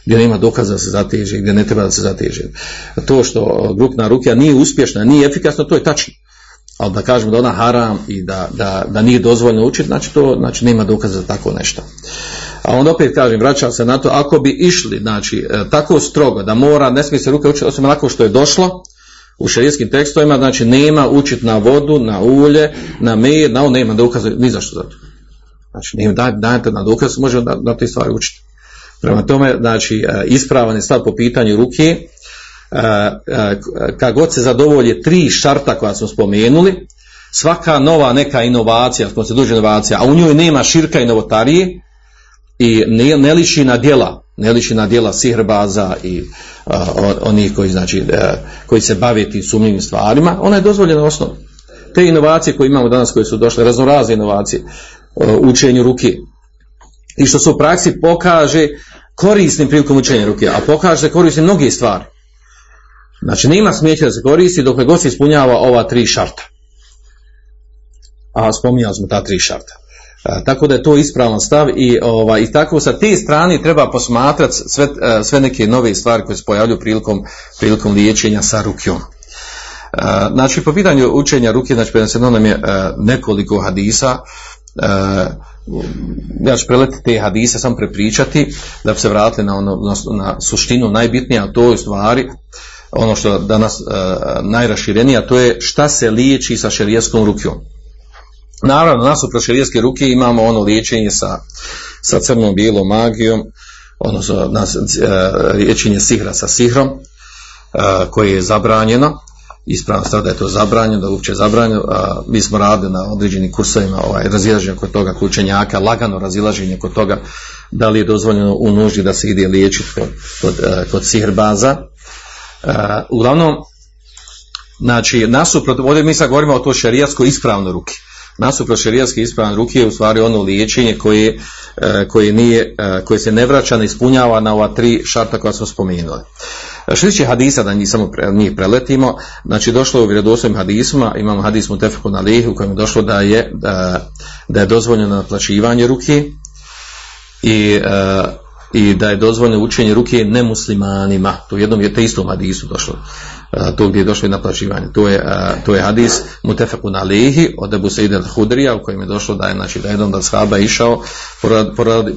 Gdje nema dokaza da se zateže, gdje ne treba da se zateže. To što grupna ruka nije uspješna, nije efikasna, to je tačno. Ali da kažemo da ona haram i da, da, da nije dozvoljno učiti, znači to znači nema dokaza za tako nešto. A onda opet kažem, vraćam se na to, ako bi išli, znači, e, tako strogo da mora, ne smije se ruka učiti osim onako što je došlo, u šerijskim tekstovima, znači nema učit na vodu, na ulje, na med, na on nema dokaza ni zašto za to. Znači, nema, daj, dajte na dokaz, može na, na te stvari učiti. Prema tome, znači, e, ispravan je stav po pitanju ruke, e, e, kad god se zadovolje tri šarta koja smo spomenuli, svaka nova neka inovacija, smo se duže inovacija, a u njoj nema širka i novotarije i ne, ne liši na djela, ne liši na djela sihrbaza i onih koji, znači, e, koji se bave tim sumnjivim stvarima, ona je dozvoljena osnov. Te inovacije koje imamo danas, koje su došle, raznorazne inovacije, u učenju ruke, i što se u praksi pokaže korisnim prilikom učenja ruke, a pokaže se korisnim mnoge stvari. Znači, nema smijeća da se koristi dok god se ispunjava ova tri šarta. A spominjali smo ta tri šarta tako da je to ispravan stav i, ovaj, i tako sa te strane treba posmatrati sve, sve neke nove stvari koje se pojavljuju prilikom, prilikom liječenja sa rukjom. Znači, po pitanju učenja ruke, znači, preneseno nam je nekoliko hadisa, ja ću preletiti te hadise, sam prepričati, da bi se vratili na, ono, na, na suštinu najbitnije, a to je stvari, ono što danas najraširenije, a to je šta se liječi sa šerijeskom rukjom. Naravno, nasuprot širijeske ruke imamo ono liječenje sa, sa crnom bijelom magijom, odnosno nas, e, liječenje sihra sa sihrom, e, koje je zabranjeno. ispravna stav da je to zabranjeno, da uopće zabranjeno. Mi smo radili na određenim kursovima ovaj, razilaženje kod toga kod učenjaka, lagano razilaženje kod toga da li je dozvoljeno u nuždi da se ide liječiti kod, kod, e, kod sihrbaza. Uglavnom, znači, nasuprot, ovdje mi sad govorimo o to šerijatsko ispravno ruki. Nasuprot šerijatske ispravne ruke je u stvari ono liječenje koje, e, koje, nije, e, koje se ne vraća, ne ispunjava na ova tri šarta koja smo spomenuli. Što se tiče hadisa, da njih samo pre, njih preletimo, znači došlo u vjerodostojnim hadisima, imamo hadis mu tefeku na lihu u kojem je došlo da je, da, da je dozvoljeno naplaćivanje ruke i, e, i da je dozvoljeno učenje ruke nemuslimanima. To u jednom je te istom hadisu došlo. To gdje je došlo i naplaćivanje. To je, to je hadis Mutefeku na Lehi od Ebu Sejde al-Hudrija u kojem je došlo da je, znači, da je jedan od shaba išao,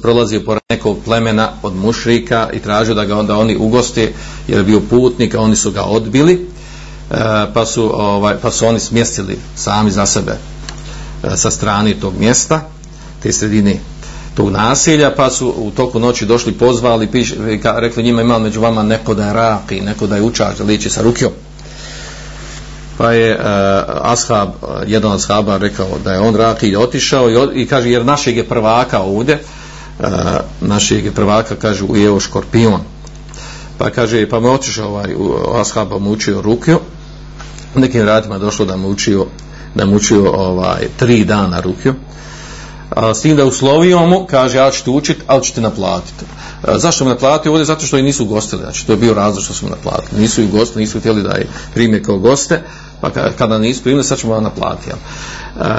prolazio pored nekog plemena od mušrika i tražio da ga onda oni ugoste jer je bio putnik, a oni su ga odbili uh, pa su, ovaj, pa su oni smjestili sami za sebe sa strane tog mjesta, te sredine tog nasilja, pa su u toku noći došli, pozvali, piš, rekli njima ima među vama neko da je raki, neko da je učač, da liči sa rukjom. Pa je uh, ashab, jedan od ashaba rekao da je on raki i otišao i, i kaže jer našeg je prvaka ovdje, uh, našeg je prvaka kaže ujeo škorpion. Pa kaže, pa me otišao ovaj, ashaba mu učio rukju, nekim ratima došlo da mu učio, da mu učio ovaj, tri dana rukju, a, s tim da uslovio mu, kaže ja ću te učiti, ali ću te naplatiti. A, zašto me naplatio ovdje? Zato što i nisu gostili, znači to je bio razlog što su me naplatili. Nisu i gosti, nisu htjeli da je prime kao goste, pa kada nisu primili, sad ćemo vam naplatiti.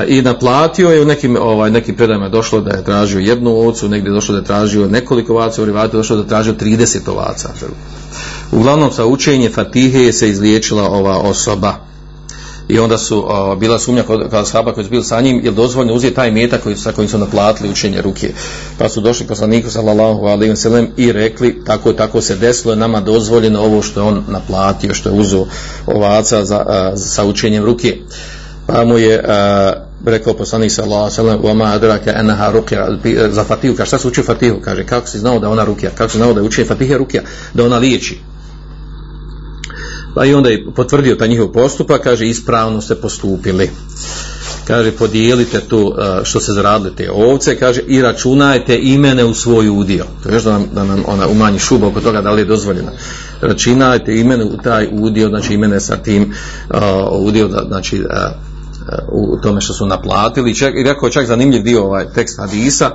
I naplatio je u nekim, ovaj, nekim predajama je došlo da je tražio jednu ovcu, negdje je došlo da je tražio nekoliko ovaca, u rivatu je došlo da je tražio 30 ovaca. Uglavnom sa učenje Fatihe se izliječila ova osoba i onda su uh, bila sumnja kod, kod shaba koji su bili sa njim, je dozvoljno uzeti taj metak koji, sa kojim su naplatili učenje ruke. Pa su došli poslaniku sallallahu alaihi wa sallam i rekli tako tako se desilo, je nama dozvoljeno ovo što je on naplatio, što je uzeo ovaca za, uh, sa učenjem ruke. Pa mu je uh, rekao poslanik sallallahu alejhi ve "Wa adraka annaha za Fatihu." Šta se uči Fatihu? Kaže kako si znao da ona rukja? Kako si znao da uči Fatiha rukja? Da ona liječi? Pa i onda je potvrdio taj njihov postupak, kaže ispravno ste postupili. Kaže podijelite tu što se zaradili te ovce, kaže i računajte imene u svoj udio. To je još da nam, da nam ona umanji šuba oko toga da li je dozvoljeno. Računajte imene u taj udio, znači imene sa tim uh, udio, znači uh, u tome što su naplatili. Čak, I rekao čak zanimljiv dio ovaj tekst hadisa,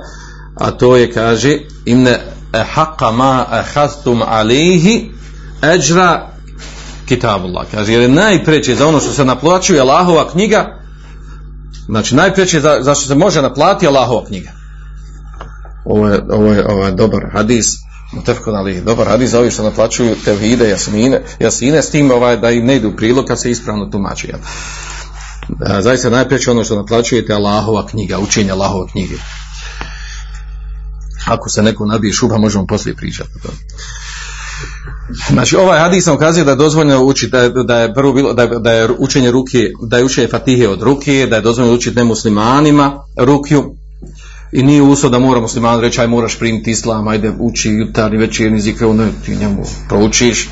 a to je kaže imne haqqa ma ahastum alihi ajra kitabullah. Kaže, jer je najpreće za ono što se naplaćuje Allahova knjiga, znači najpreće za, za što se može naplatiti Allahova knjiga. Ovo je, ovo je, ovo je dobar hadis, ali dobar hadis za ovi što naplaćuju tevhide, jasmine, jasine, s tim ovaj, da im ne idu prilog kad se ispravno tumači. Jel? Zaista najpreće ono što naplaćujete Allahova knjiga, učenje Allahova knjige. Ako se neko nabije šuba, možemo poslije pričati. Znači ovaj hadis nam ukazuje da je dozvoljeno učiti da da je prvo bilo da da je učenje ruke, da je učenje Fatihe od ruke, da je dozvoljeno učiti nemuslimanima rukju i nije uslov da mora musliman reći aj moraš primiti islam, ajde uči jutarnji večerni zikr, onda ti njemu proučiš,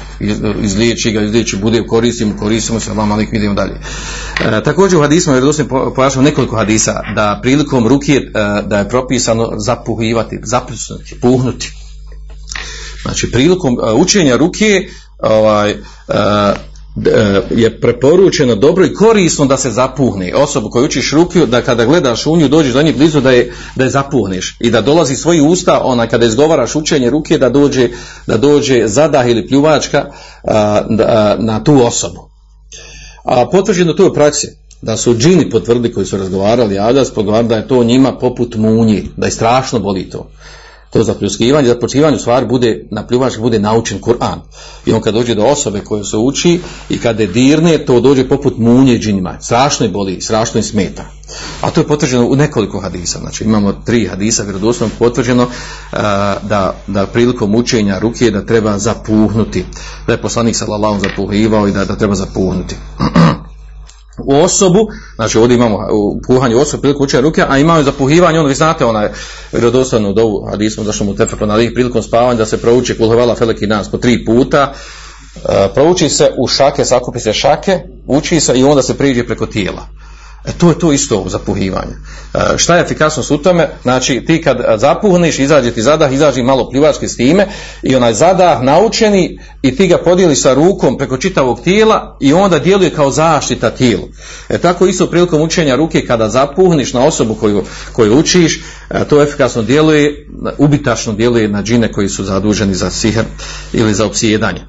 izliječi ga, izliječi, bude koristimo, koristimo se, vam alik vidimo dalje. E, također u hadismu je redosno pojašnjeno nekoliko hadisa da prilikom ruke e, da je propisano zapuhivati, zaprisnuti, puhnuti Znači, prilikom učenja ruke ovaj, je preporučeno dobro i korisno da se zapuhne. Osobu koju učiš ruku, da kada gledaš u nju, dođeš do nje blizu, da je, da je zapuhneš. I da dolazi svoji usta, ona kada izgovaraš učenje ruke, da dođe, da dođe zadah ili pljuvačka a, da, na tu osobu. A potvrđeno to je u praksi da su džini potvrdili koji su razgovarali, Adas, da je to njima poput munji, da je strašno boli to to zapljuskivanje, započivanje u stvari bude, na pljuvač bude naučen Kur'an. I on kad dođe do osobe koje se uči i kad je dirne, to dođe poput munje džinima. Strašno je boli, strašno je smeta. A to je potvrđeno u nekoliko hadisa. Znači imamo tri hadisa vjerodostojno potvrđeno uh, da, da prilikom učenja ruke da treba zapuhnuti. Da je poslanik sallallahu zapuhivao i da, da treba zapuhnuti. u osobu, znači ovdje imamo puhanje osobu prilikom učenja ruke, a imamo zapuhivanje, ono vi znate onaj vjerodostojno dovu hadismu zašto mu tefekon na prilikom spavanja da se prouči kulhovala feleki nas po tri puta prouči se u šake, sakupi se šake, uči se i onda se priđe preko tijela. E, to je to isto zapuhivanje. E, šta je efikasnost u tome? Znači ti kad zapuhniš, izađe ti zadah, izađe malo plivački s time i onaj zadah naučeni i ti ga podijeliš sa rukom preko čitavog tijela i onda djeluje kao zaštita tijelu. E, tako isto prilikom učenja ruke kada zapuhniš na osobu koju, koju učiš, e, to efikasno djeluje, ubitačno djeluje na džine koji su zaduženi za sihr ili za opsjedanje.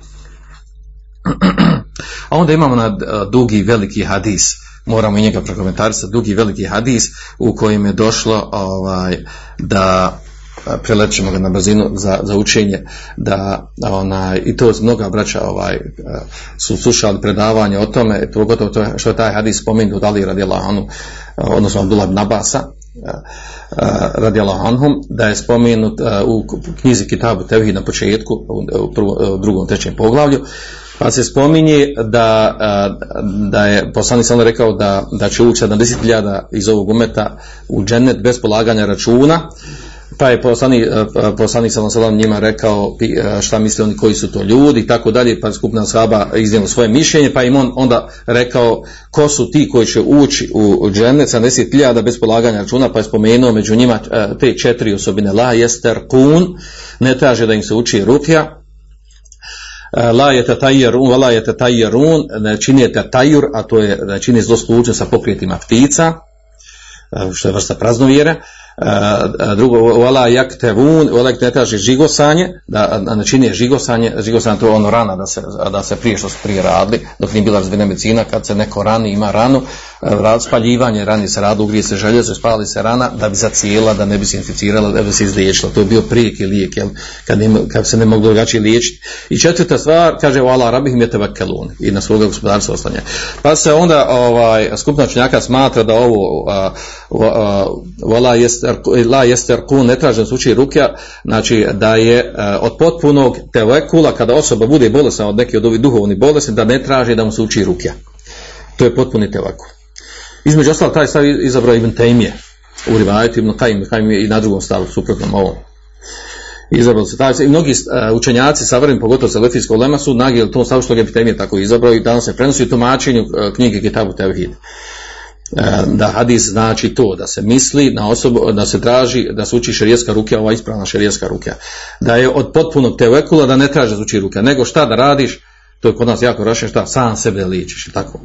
A onda imamo na dugi veliki hadis moramo i njega prokomentarisati, dugi veliki hadis u kojem je došlo ovaj, da prelećemo ga na brzinu za, za učenje da onaj, i to mnoga braća ovaj, su slušali predavanje o tome pogotovo to što je taj hadis spomenut Ali radi Lahanu odnosno Abdullah Nabasa radi Anhum da je spomenut u knjizi Kitabu Tevhid na početku u drugom, trećem poglavlju pa se spominje da, da je poslanik sam rekao da, da će ući 70.000 iz ovog umeta u džennet bez polaganja računa. Pa je poslanik, poslanik sam njima rekao šta misle oni koji su to ljudi? I tako dalje, pa skupna shaba iznijela svoje mišljenje, pa im on onda rekao ko su ti koji će ući u džennet 70.000 bez polaganja računa, pa je spomenuo među njima te četiri osobine. La jester kun, ne traže da im se uči rukja, la je tatajjerun, la je tatajjerun, ne čini tajur, a to je ne čini zlo sa pokrijetima ptica, što je vrsta praznovjere, drugo wala yaktevun wala ne žigosanje da ne čini žigosanje žigosanje to je ono rana da se da se prije što su prije radili dok nije bila razvijena medicina kad se neko rani ima ranu rad spaljivanje rani se radi ugrije se željezo spali se rana da bi zacijela da ne bi se inficirala da bi se izliječila to je bio prijeki lijek jel? Kad, im, kad se ne moglo drugačije liječiti i četvrta stvar kaže wala rabihim yatawakkalun i na svoga gospodarstva oslanja pa se onda ovaj skupna činjaka smatra da ovo wala jest la jester kun ne tražen slučaj rukja, znači da je e, od potpunog tevekula kada osoba bude bolesna od neke od ovih duhovnih bolesti, da ne traži da mu se uči rukja. To je potpuni tevekul. Između ostalo taj stav izabrao Ibn Tejmije u Rivajetu Ibn Kajim, i na drugom stavu, suprotnom ovom. Izabrali se taj, i mnogi uh, učenjaci savremeni, pogotovo sa Lefijskog lema su nagijeli tom stavu što je Ibn Tejmije tako izabrao i danas se prenosi u tumačenju uh, knjige Kitabu Tevhid. E, da hadis znači to da se misli na osobu, da se traži da se uči šerijeska ruka, ova ispravna šerijeska ruka. Da je od potpunog tevekula da ne traže da uči ruke, nego šta da radiš, to je kod nas jako rašeno, šta sam sebe ličiš, tako.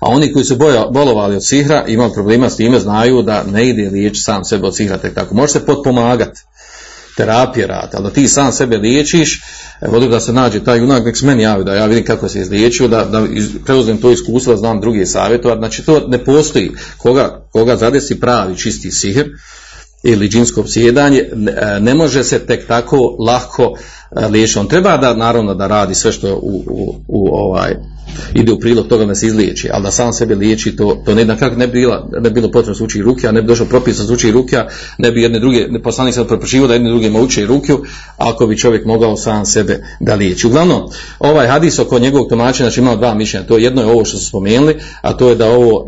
A oni koji su boja, bolovali od sihra, imali problema s time, znaju da ne ide liječ sam sebe od sihra, tek tako. Može se potpomagati terapije rad, ali da ti sam sebe liječiš, volio da se nađe taj junak, nek se meni javi, da ja vidim kako se izliječio, da, da preuzem to iskustvo, znam druge savjetovat, znači to ne postoji, koga, koga zadesi pravi čisti sihr, ili džinsko obsjedanje, ne može se tek tako lahko e, liječiti. On treba da, naravno, da radi sve što u, u, u ovaj, ide u prilog toga da se izliječi, ali da sam sebe liječi, to, to ne, kako ne bi, bila, ne bilo potrebno se uči ruke, a ne bi došlo propis uči ruke, ne bi jedne druge, poslanik se propočivo da jedne druge uči ruke, ako bi čovjek mogao sam sebe da liječi. Uglavnom, ovaj hadis oko njegovog tumačenja, znači imao dva mišljenja, to jedno je ovo što su spomenuli, a to je da ovo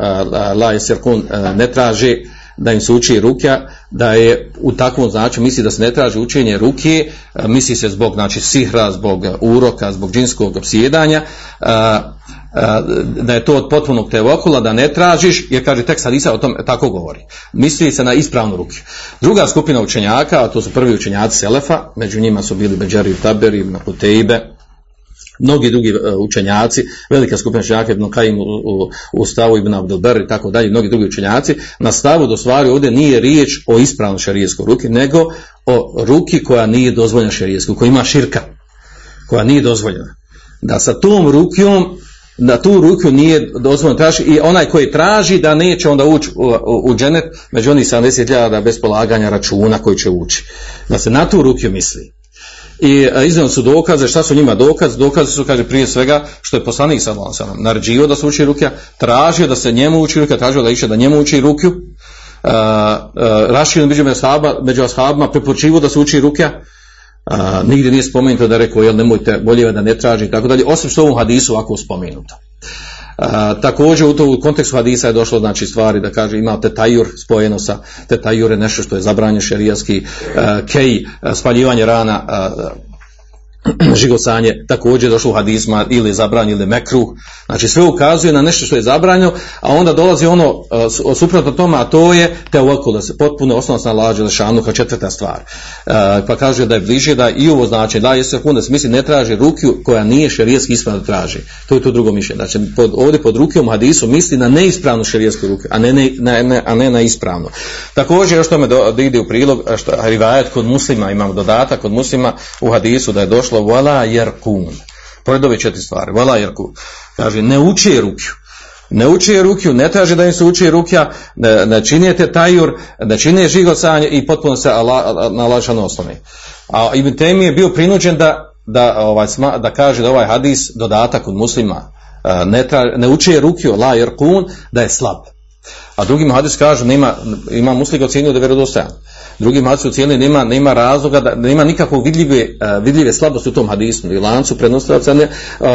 la eserkun ne traži da im se uči rukja, da je u takvom značaju misli da se ne traži učenje ruke, misli se zbog znači sihra, zbog uroka, zbog džinskog obsjedanja, da je to od potpunog tevokula, da ne tražiš, jer kaže tekst hadisa o tom tako govori. Misli se na ispravnu ruku. Druga skupina učenjaka, a to su prvi učenjaci Selefa, među njima su bili Beđeri Taberi, Nakuteibe, mnogi drugi e, učenjaci, velika skupina učenjaka Ibn Kajim u, u, u stavu Ibn Abdelber i tako dalje, mnogi drugi učenjaci, na stavu do stvari ovdje nije riječ o ispravnoj šarijeskoj ruki, nego o ruki koja nije dozvoljena šarijeskoj, koja ima širka, koja nije dozvoljena. Da sa tom rukijom da tu ruku nije dozvoljeno traži i onaj koji traži da neće onda ući u, u, u dženet među onih 70.000 bez polaganja računa koji će ući. Da se na tu ruku misli i e, iznijeli su dokaze, šta su njima dokaz? Dokaze su, kaže, prije svega, što je poslanik sa nam naređivao da se uči rukja, tražio da se njemu uči rukja, tražio da iše da njemu uči rukju, uh, uh, raširen među, ashaba, među ashabima, prepočivo da se uči rukja, uh, nigdje nije spomenuto da je rekao, jel nemojte, bolje da ne traži i tako dalje, osim što u ovom hadisu ovako spomenuto. Također u to u kontekstu hadisa je došlo znači stvari da kaže ima tetajur spojeno sa tetajur je nešto što je zabranjeno šerijski kej spaljivanje rana žigosanje također došlo u hadisma ili je zabranjeno ili mekruh. Znači sve ukazuje na nešto što je zabranjeno, a onda dolazi ono uh, suprotno tome, a to je te da se potpuno osnovno snalađe šanu kao četvrta stvar. Uh, pa kaže da je bliže da i ovo znači da je se da se misli ne traži ruku koja nije šerijetski ispravno traži. To je to drugo mišljenje. Znači pod, ovdje pod rukom hadisu misli na neispravnu šerijetsku ruku, a ne, ne, ne, a ne na ispravnu. Također još tome do, ide u prilog što rivajet kod muslima imamo dodatak kod muslima u hadisu da je došlo vala jerkun. Pored ove četiri stvari. Vala jerkun. Kaže, ne uči rukju. Ne uči rukju, ne traži da im se uči rukja, ne, ne činijete tajur, ne činije žigocanje i potpuno se na lažan osnovi. A Ibn Temi je bio prinuđen da, da, ovaj, da kaže da ovaj hadis dodatak od muslima ne, tra, ne uči rukju, la jerkun, da je slab. A drugim hadis kažu, nema, ima muslika ocjenio da je vjerodostojan drugi hadis cijeli nema, nema razloga, da, nema nikakvog vidljive, e, vidljive slabosti u tom hadisu i lancu prenostavca, ne, e,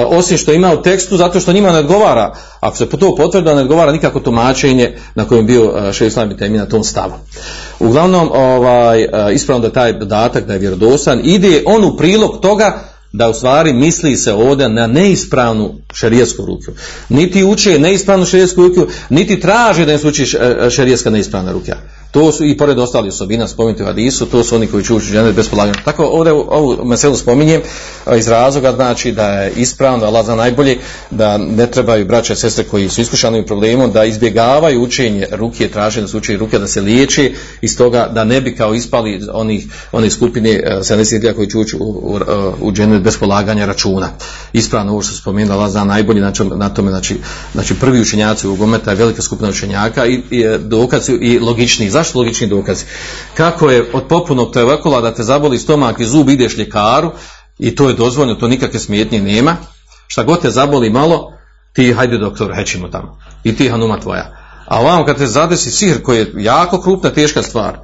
osim što ima u tekstu, zato što njima ne odgovara, ako se po to potvrda, ne odgovara nikako tumačenje na kojem bio uh, še islam na tom stavu. Uglavnom, ovaj, ispravno da taj dodatak da je vjerodostan, ide on u prilog toga da u stvari misli se ovdje na neispravnu šerijsku ruku. Niti uče neispravnu šerijsku ruku, niti traže da im se uči šerijeska neispravna ruka. To su i pored ostalih osobina spomenuti u hadisu, to su oni koji će ući žene bez polaganja. Tako ovdje ovu meselu spominjem iz razloga znači da je ispravno, da zna najbolje, da ne trebaju braće i sestre koji su iskušani u problemu, da izbjegavaju učenje ruke, traže da se uči ruke, da se liječi iz toga da ne bi kao ispali onih, onih skupine 70 koji će ući u, u, u bez polaganja računa. Ispravno ovo što se spomenuo, Allah zna najbolje na, tome, znači, znači prvi učenjaci u Gometa je velika skupina učenjaka i, i dokaz i logični Zašto logični dokazi? Kako je od popunog tevakula da te zaboli stomak i zub ideš ljekaru i to je dozvoljeno, to nikakve smetnje nema. Šta god te zaboli malo, ti hajde doktor, hećemo tamo. I ti hanuma tvoja. A ovam kad te zadesi sihr koji je jako krupna, teška stvar,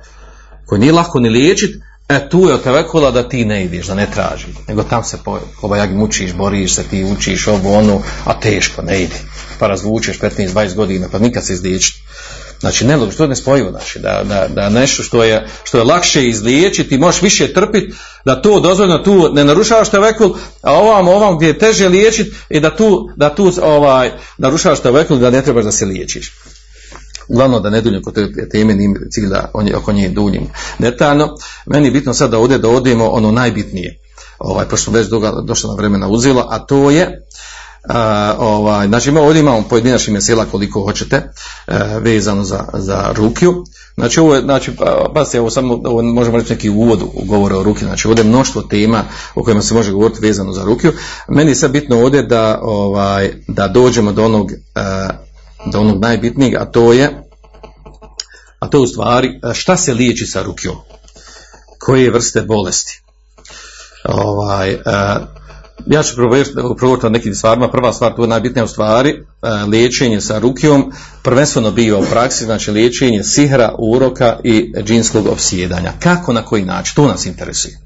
koji nije lako ni liječit, e tu je od tevakula da ti ne ideš, da ne traži. Nego tam se kobajag mučiš, boriš se, ti učiš ovo ono, a teško, ne ide. Pa razvučeš 15-20 godina, pa nikad se izliječiti. Znači, ne, to je nespojivo, znači, da, da, da nešto što je, što je lakše izliječiti, možeš više trpiti, da to dozvoljno tu ne narušavaš tevekul, a ovam, ovam gdje je teže liječiti i da tu, da tu ovaj, narušavaš tevekul da ne trebaš da se liječiš. Uglavnom da ne duljim kod te teme, nim cilj da oko nje duljim detaljno. Meni je bitno sad da ovdje da odemo ono najbitnije, ovaj, pošto već došlo na vremena uzela, a to je a, ovaj, znači ovdje imamo pojedinačni mesela koliko hoćete a, vezano za, za rukiju. Znači ovo je, znači, pa, se ovo samo, ovo možemo reći neki uvod u govore o ruki, znači ovdje je mnoštvo tema o kojima se može govoriti vezano za rukiju. Meni je sad bitno ovdje da, ovaj, da dođemo do onog, a, do onog najbitnijeg, a to je a to je u stvari šta se liječi sa rukijom, koje vrste bolesti. Ovaj, ja ću progovoriti o nekim stvarima. Prva stvar, to je najbitnija u stvari, e, liječenje sa rukijom, prvenstveno bio u praksi, znači liječenje sihra, uroka i džinskog opsjedanja. Kako, na koji način? To nas interesuje.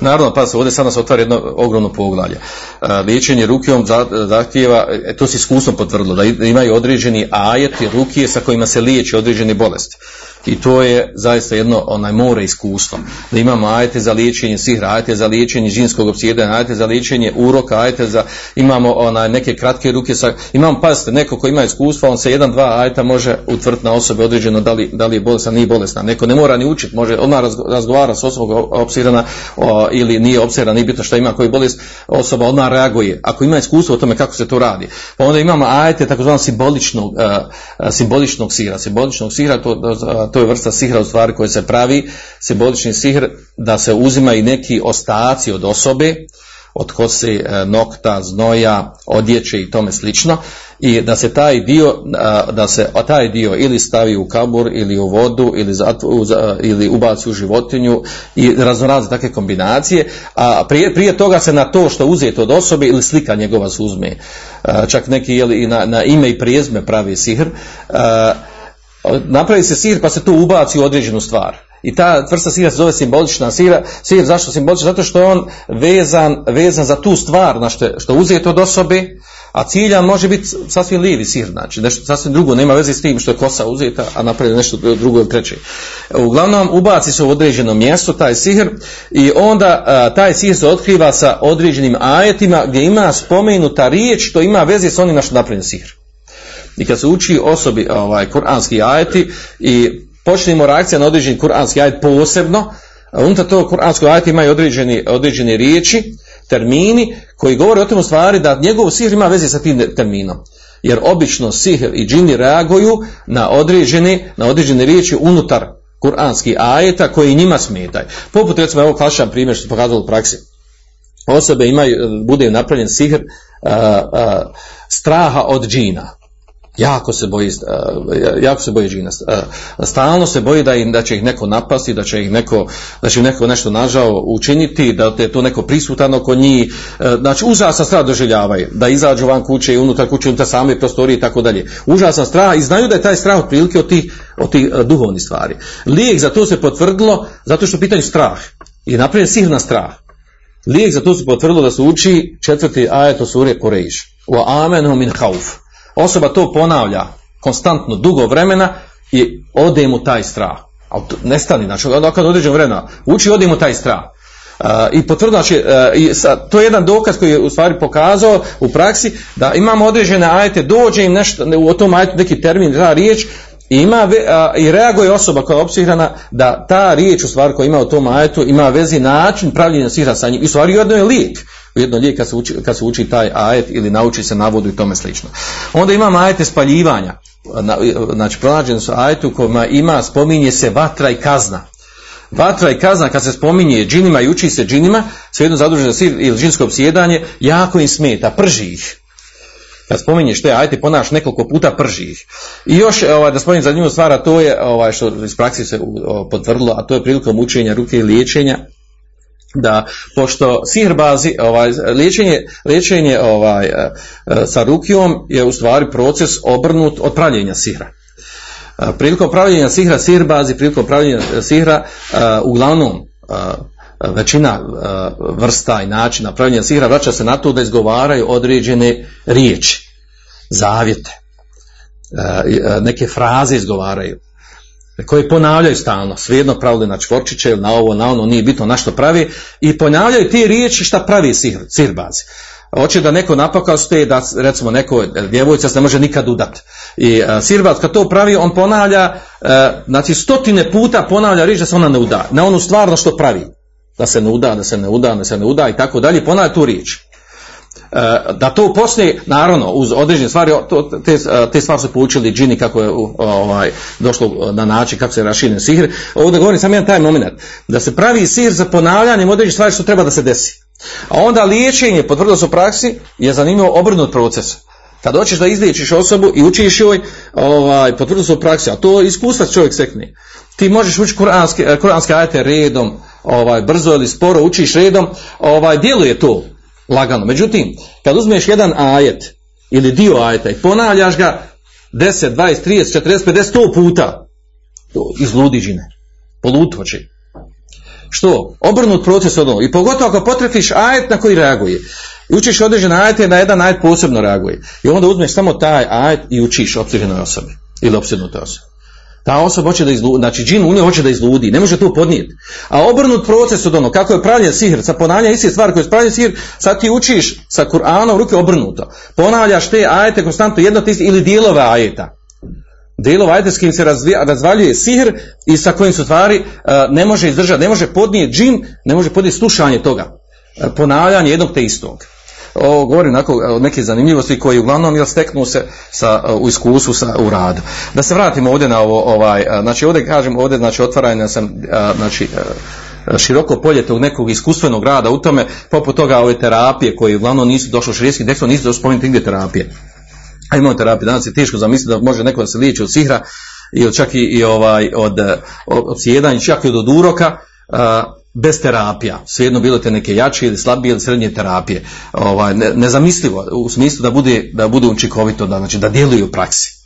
Naravno, pa ovdje sad nas otvara jedno ogromno poglavlje. E, liječenje rukijom zahtijeva, e, to se iskustvo potvrdilo, da imaju određeni ajeti rukije sa kojima se liječi određene bolesti i to je zaista jedno onaj more iskustva. Da imamo ajte za liječenje sihra, ajte za liječenje žinskog opsjedanja, ajte za liječenje uroka, ajte za, imamo onaj neke kratke ruke sa, imamo, pazite, neko ko ima iskustva, on se jedan, dva ajta može utvrditi na osobe određeno da li, da li je bolesna, nije bolesna. Neko ne mora ni učiti, može odmah razgovara s osobom opsirana ili nije opsirana, nije bitno što ima koji bolest, osoba odmah reaguje. Ako ima iskustvo o tome kako se to radi. Pa onda imamo ajte takozvanog simboličnog, uh, simboličnog sira. Simboličnog sira, to, to je vrsta sihra u stvari koja se pravi, simbolični sihr, da se uzima i neki ostaci od osobe, od kose, e, nokta, znoja, odjeće i tome slično i da se taj dio da se taj dio ili stavi u kabur ili u vodu ili, ili ubaci u životinju i raznorazne takve kombinacije a prije, prije toga se na to što uzete od osobe ili slika njegova se uzme čak neki jeli, i na, na ime i prijezme pravi sihr napravi se sir pa se to ubaci u određenu stvar. I ta tvrsta sira se zove simbolična sira. Sir zašto simbolična? Zato što je on vezan, vezan za tu stvar na što, što od osobe, a ciljan može biti sasvim lijevi sihr, znači nešto sasvim drugo, nema veze s tim što je kosa uzeta, a napravi nešto drugo ili treće. Uglavnom, ubaci se u određeno mjesto taj sihr i onda a, taj sihr se otkriva sa određenim ajetima gdje ima spomenuta riječ što ima veze s onim na što napravljen sihr. I kad se uči osobi ovaj, kuranski ajeti i počnemo reakcija na određeni kuranski ajet posebno, unutar tog kuranskog ajeta imaju određeni, određene riječi, termini koji govore o tom stvari da njegov sihr ima veze sa tim terminom. Jer obično sihr i džini reaguju na određene, na određene riječi unutar kuranskih ajeta koji njima smetaju. Poput recimo evo klasičan primjer što se pokazalo u praksi. Osobe imaju, bude napravljen sihr a, a, straha od džina jako se boji jako se boji džina. Stalno se boji da, im, da će ih neko napasti da će ih neko da će neko nešto nažao učiniti da je to neko prisutan oko njih. Znači užasan strah doživljavaju da izađu van kuće i unutar kuće unutar same prostorije i tako dalje. Užasan strah i znaju da je taj strah otprilike od tih, od tih duhovnih stvari. Lijek za to se potvrdilo zato što pitanje strah. I napravljen sihr na strah. Lijek za to se potvrdilo da se uči četvrti ajet o sure Korejiš wa amenu min hauf osoba to ponavlja konstantno dugo vremena i ode mu taj strah. Ali nestani, znači kad određen vremena, uči ode mu taj strah. Uh, I potvrdo, znači, sa, to je jedan dokaz koji je u stvari pokazao u praksi da imamo određene ajete, dođe im nešto, u tom ajetu neki termin, ta riječ, i, ima, i reaguje osoba koja je opsihrana da ta riječ u stvari koja ima u tom ajetu ima vezi način pravljenja sihra sa njim. I u stvari jedno je lijek u jednom lijek kad se, uči, kad se uči taj ajet ili nauči se navodu i tome slično. Onda imamo ajete spaljivanja. Znači, pronađene su ajetu kojima ima, spominje se vatra i kazna. Vatra i kazna kad se spominje džinima i uči se džinima, svejedno zaduženo za ili džinsko obsjedanje, jako im smeta, prži ih. Kad spominješ te ajte ponaš nekoliko puta prži ih. I još ovaj, da spominjem zanimljivu stvar, a to je ovaj, što iz praksi se potvrdilo, a to je prilikom učenja ruke i liječenja, da pošto sihrbazi ovaj liječenje liječenje ovaj e, e, sa rukijom je u stvari proces obrnut od pravljenja sihra. E, prilikom pravljenja sihra sihrbazi prilikom pravljenja sihra uglavnom većina vrsta i načina pravljenja sihra vraća se na to da izgovaraju određene riječi, zavjete, neke fraze izgovaraju koji ponavljaju stalno, svejedno pravili na čvorčiće ili na ovo, na ono, nije bitno na što pravi, i ponavljaju te riječi šta pravi sihr, sihrbazi. Hoće da neko napakao ste da recimo neko djevojca se ne može nikad udat. I uh, sirbaz kad to pravi, on ponavlja, uh, znači stotine puta ponavlja riječ da se ona ne uda, na onu stvarno što pravi. Da se ne uda, da se ne uda, da se ne uda i tako dalje, ponavlja tu riječ. E, da to poslije, naravno, uz određene stvari, to, te, te stvari su poučili džini kako je ovaj, došlo na način kako se rašine sihr. Ovdje govorim sam jedan taj moment, da se pravi sihr za ponavljanjem određenih stvari što treba da se desi. A onda liječenje, potvrdilo se u praksi, je zanimljivo obrnut proces. Kad hoćeš da izliječiš osobu i učiš joj, ovaj, potvrdilo se u praksi, a to iskustva čovjek sekne. Ti možeš učiti kuranske, kuranske ajete redom, ovaj, brzo ili sporo učiš redom, ovaj, djeluje to lagano. Međutim, kad uzmeš jedan ajet ili dio ajeta i ponavljaš ga 10, 20, 30, 40, 50, 100 puta, izludi žine. Polutoči. Što? Obrnut proces od. I pogotovo ako potrefiš ajet na koji reaguje. I učiš određene ajete, na jedan ajet posebno reaguje. I onda uzmeš samo taj ajet i učiš opsjeđenoj osobi. Ili opsjednutoj osobi. Ta osoba hoće da izludi, znači džin u njoj hoće da izludi, ne može to podnijeti. A obrnut proces od ono, kako je pravljen sihr, sa ponavljanjem iste stvari koje je pravljen sihr, sad ti učiš sa Kur'anom ruke obrnuto. Ponavljaš te ajete konstantno jedno te ili dijelove ajeta. Dijelove ajete s kojim se razvija, razvaljuje sihr i sa kojim su stvari uh, ne može izdržati, ne može podnijeti džin, ne može podnijeti slušanje toga. Uh, ponavljanje jednog te istog ovo govorim o neke zanimljivosti koji uglavnom jel steknu se sa, u iskustvu sa, u radu. Da se vratimo ovdje na ovo, ovaj, znači ovdje kažem, ovdje znači otvaranje sam, znači široko polje tog nekog iskustvenog rada u tome, poput toga ove terapije koje uglavnom nisu došlo širijskih tekstova, nisu došlo spomenuti nigdje terapije. A imamo terapije, danas je teško zamisliti da može neko da se liječi od sihra ili čak i, i ovaj, od, od, od sjedanja, čak i od uroka, bez terapija, svejedno bilo te neke jače ili slabije ili srednje terapije, ovaj, ne, nezamislivo u smislu da bude, da bude učinkovito, da, znači da djeluju u praksi.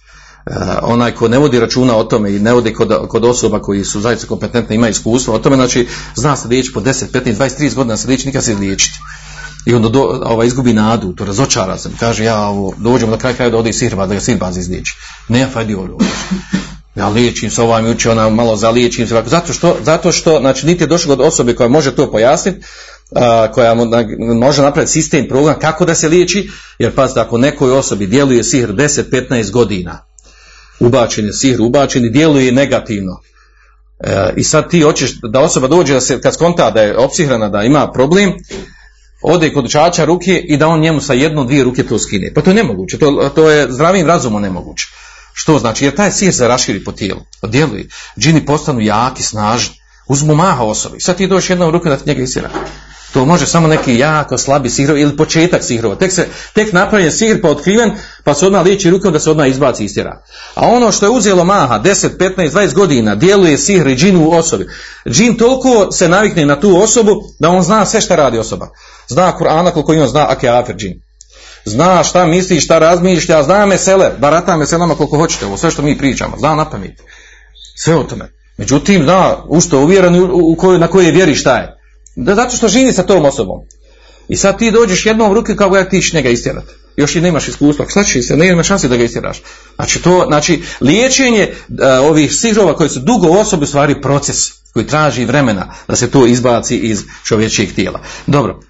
Uh, onaj ko ne vodi računa o tome i ne vodi kod, kod osoba koji su zaista kompetentne ima iskustvo o tome, znači zna se liječi po 10, 15, 20, 30 godina se liječi, nikad se liječiti. I onda do, ovaj, izgubi nadu, to razočara se. Kaže, ja ovo, dođemo na kraj kraja da ode sihrba, da ga sihrba izliječi. Ne, fajdi ovo. Ja liječim se, ovaj uči, ona malo zaliječim se. Zato što, zato što, znači, niti je došlo od osobe koja može to pojasniti, koja može napraviti sistem, program kako da se liječi, jer pazite, ako nekoj osobi djeluje sihr 10-15 godina, ubačen je sihr, ubačen i djeluje negativno, E, I sad ti hoćeš da osoba dođe, da se, kad skonta da je opsihrana, da ima problem, ode kod učača ruke i da on njemu sa jednom, dvije ruke to skine. Pa to je nemoguće, to, to je zdravim razumom nemoguće. Što znači? Jer taj sihr se raširi po tijelu, djeluje. Džini postanu jaki, snažni, uzmu maha osobi. Sad ti dođeš jednom rukom da ti njega isira. To može samo neki jako slabi sihrov ili početak sihrova. Tek, se, tek napravljen sihr pa otkriven, pa se odmah liječi rukom da se odmah izbaci istjera. A ono što je uzelo maha 10, 15, 20 godina, djeluje sihr i džin u osobi. Džin toliko se navikne na tu osobu da on zna sve šta radi osoba. Zna Kur'ana koliko ima zna ake afer džin. Zna šta misli, šta razmišlja, zna mesele, barata meselama koliko hoćete, ovo sve što mi pričamo, zna na pamet. Sve o tome. Međutim, zna u što uvjeren, u, kojoj, na kojoj vjeri šta je. Da, zato što živi sa tom osobom. I sad ti dođeš jednom u ruke kao ga ti ćeš njega istjerati. Još i nemaš iskustva. Šta će se? Nema šanse da ga istjeraš. Znači, to, znači, liječenje uh, ovih sihrova koji su dugo u osobi stvari proces koji traži vremena da se to izbaci iz čovječijeg tijela. Dobro,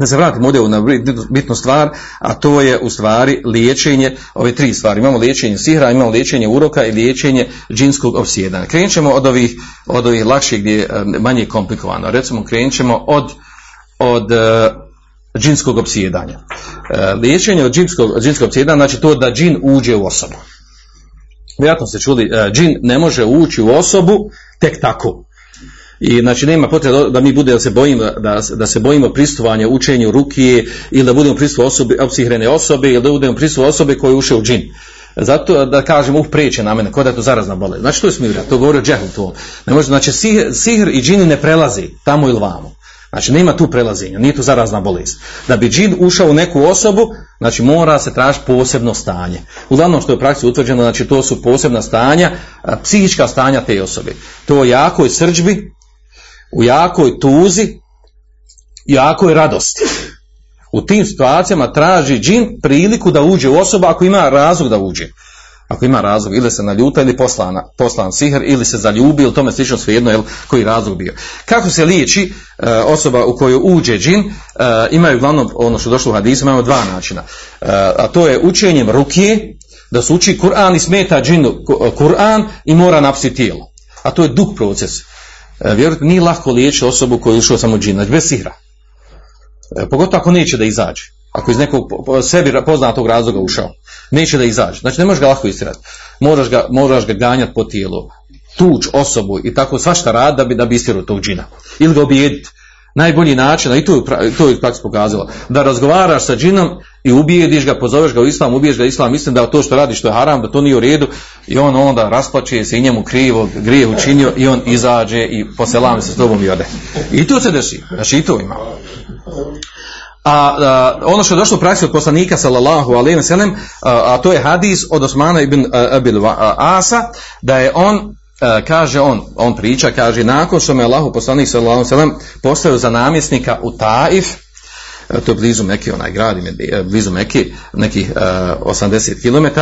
da se vratimo ovdje na bitnu stvar, a to je u stvari liječenje, ove tri stvari. Imamo liječenje sihra, imamo liječenje uroka i liječenje džinskog obsjedanja. Krenut ćemo od ovih, od ovih lakših gdje je manje komplikovano. Recimo krenut ćemo od, od uh, džinskog obsjedanja. Uh, liječenje od džinskog, džinskog obsjedanja znači to da džin uđe u osobu. Vjerojatno ste čuli, džin ne može ući u osobu tek tako. I znači nema potrebe da mi bude da se bojimo da, da se bojimo pristovanja učenju ruke ili da budemo pristup osobe, opsihrene osobe ili da budemo pristup osobe koje uše u džin. Zato da kažem uh preće na mene, kod je to zarazna bolest. Znači to je smira, to govori o džehlu to. Ne može, znači sihr, sihr i džini ne prelazi tamo ili vamo. Znači nema tu prelazenja, nije tu zarazna bolest. Da bi džin ušao u neku osobu, znači mora se tražiti posebno stanje. Uglavnom što je u praksi utvrđeno, znači to su posebna stanja, psihička stanja te osobe. To je jakoj srđbi, u jakoj tuzi, jakoj radosti. U tim situacijama traži džin priliku da uđe u osobu ako ima razlog da uđe. Ako ima razlog, ili se naljuta ili poslana, poslan sihr, ili se zaljubi, ili tome slično svejedno, jel, koji razlog bio. Kako se liječi e, osoba u koju uđe džin, e, imaju uglavnom, ono što došlo u hadisu, imamo dva načina. E, a to je učenjem rukije, da se uči Kur'an i smeta džinu Kur'an i mora napsiti tijelo. A to je dug proces. E, vjerujte, nije lako liječiti osobu koju je ušao samo džin, znači bez sihra. E, pogotovo ako neće da izađe. Ako iz nekog sebi poznatog razloga ušao. Neće da izađe. Znači ne možeš ga lako istirati. Moraš ga, moraš ga ganjati po tijelu. Tuč osobu i tako svašta rad da bi, da bi istirao tog džina. Ili ga obijediti. Najbolji način, a i je, to je praksa pokazala, da razgovaraš sa džinom i ubijediš ga, pozoveš ga u islam, ubiješ ga u islam, mislim da to što radiš to je haram, da to nije u redu i on onda rasplače se i njemu krivo grije učinio i on izađe i poselami se s tobom i ode. I to se desi, znači i to ima. A, a ono što je došlo u praksi od poslanika sallallahu alejhi ve sellem a, a to je hadis od Osmana ibn Abil Asa da je on kaže on on priča kaže nakon što me Allahu poslanik sallallahu alejhi postavio za namjesnika u Taif to je blizu Mekke, onaj grad, blizu Mekke, nekih uh, 80 km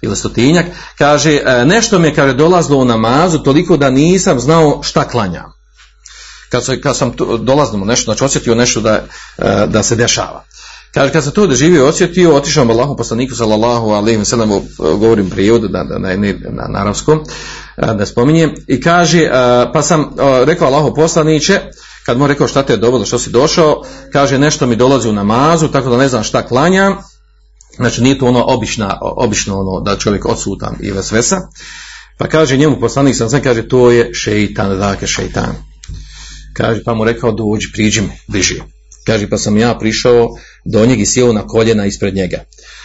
ili stotinjak, kaže, nešto mi je kaže, dolazilo u namazu toliko da nisam znao šta klanjam. Kad, se, kad sam nešto, znači osjetio nešto da, da se dešava. Kaže, kad sam to doživio osjetio, otišao sam Allahu poslaniku, sallallahu alaihi sallam, govorim prijevod na, na, na, na, arabskom, da spominjem, i kaže, pa sam rekao Allahu poslaniće, kad mu rekao šta te je dovoljno, što si došao, kaže nešto mi dolazi u namazu, tako da ne znam šta klanjam, znači nije to ono obična, obično ono da čovjek odsutam i vesvesa, pa kaže njemu poslanik sam sam kaže to je šeitan, dakle šeitan. Kaže pa mu rekao dođi, priđi mi, bliži. Kaže pa sam ja prišao do njega i sjeo na koljena ispred njega.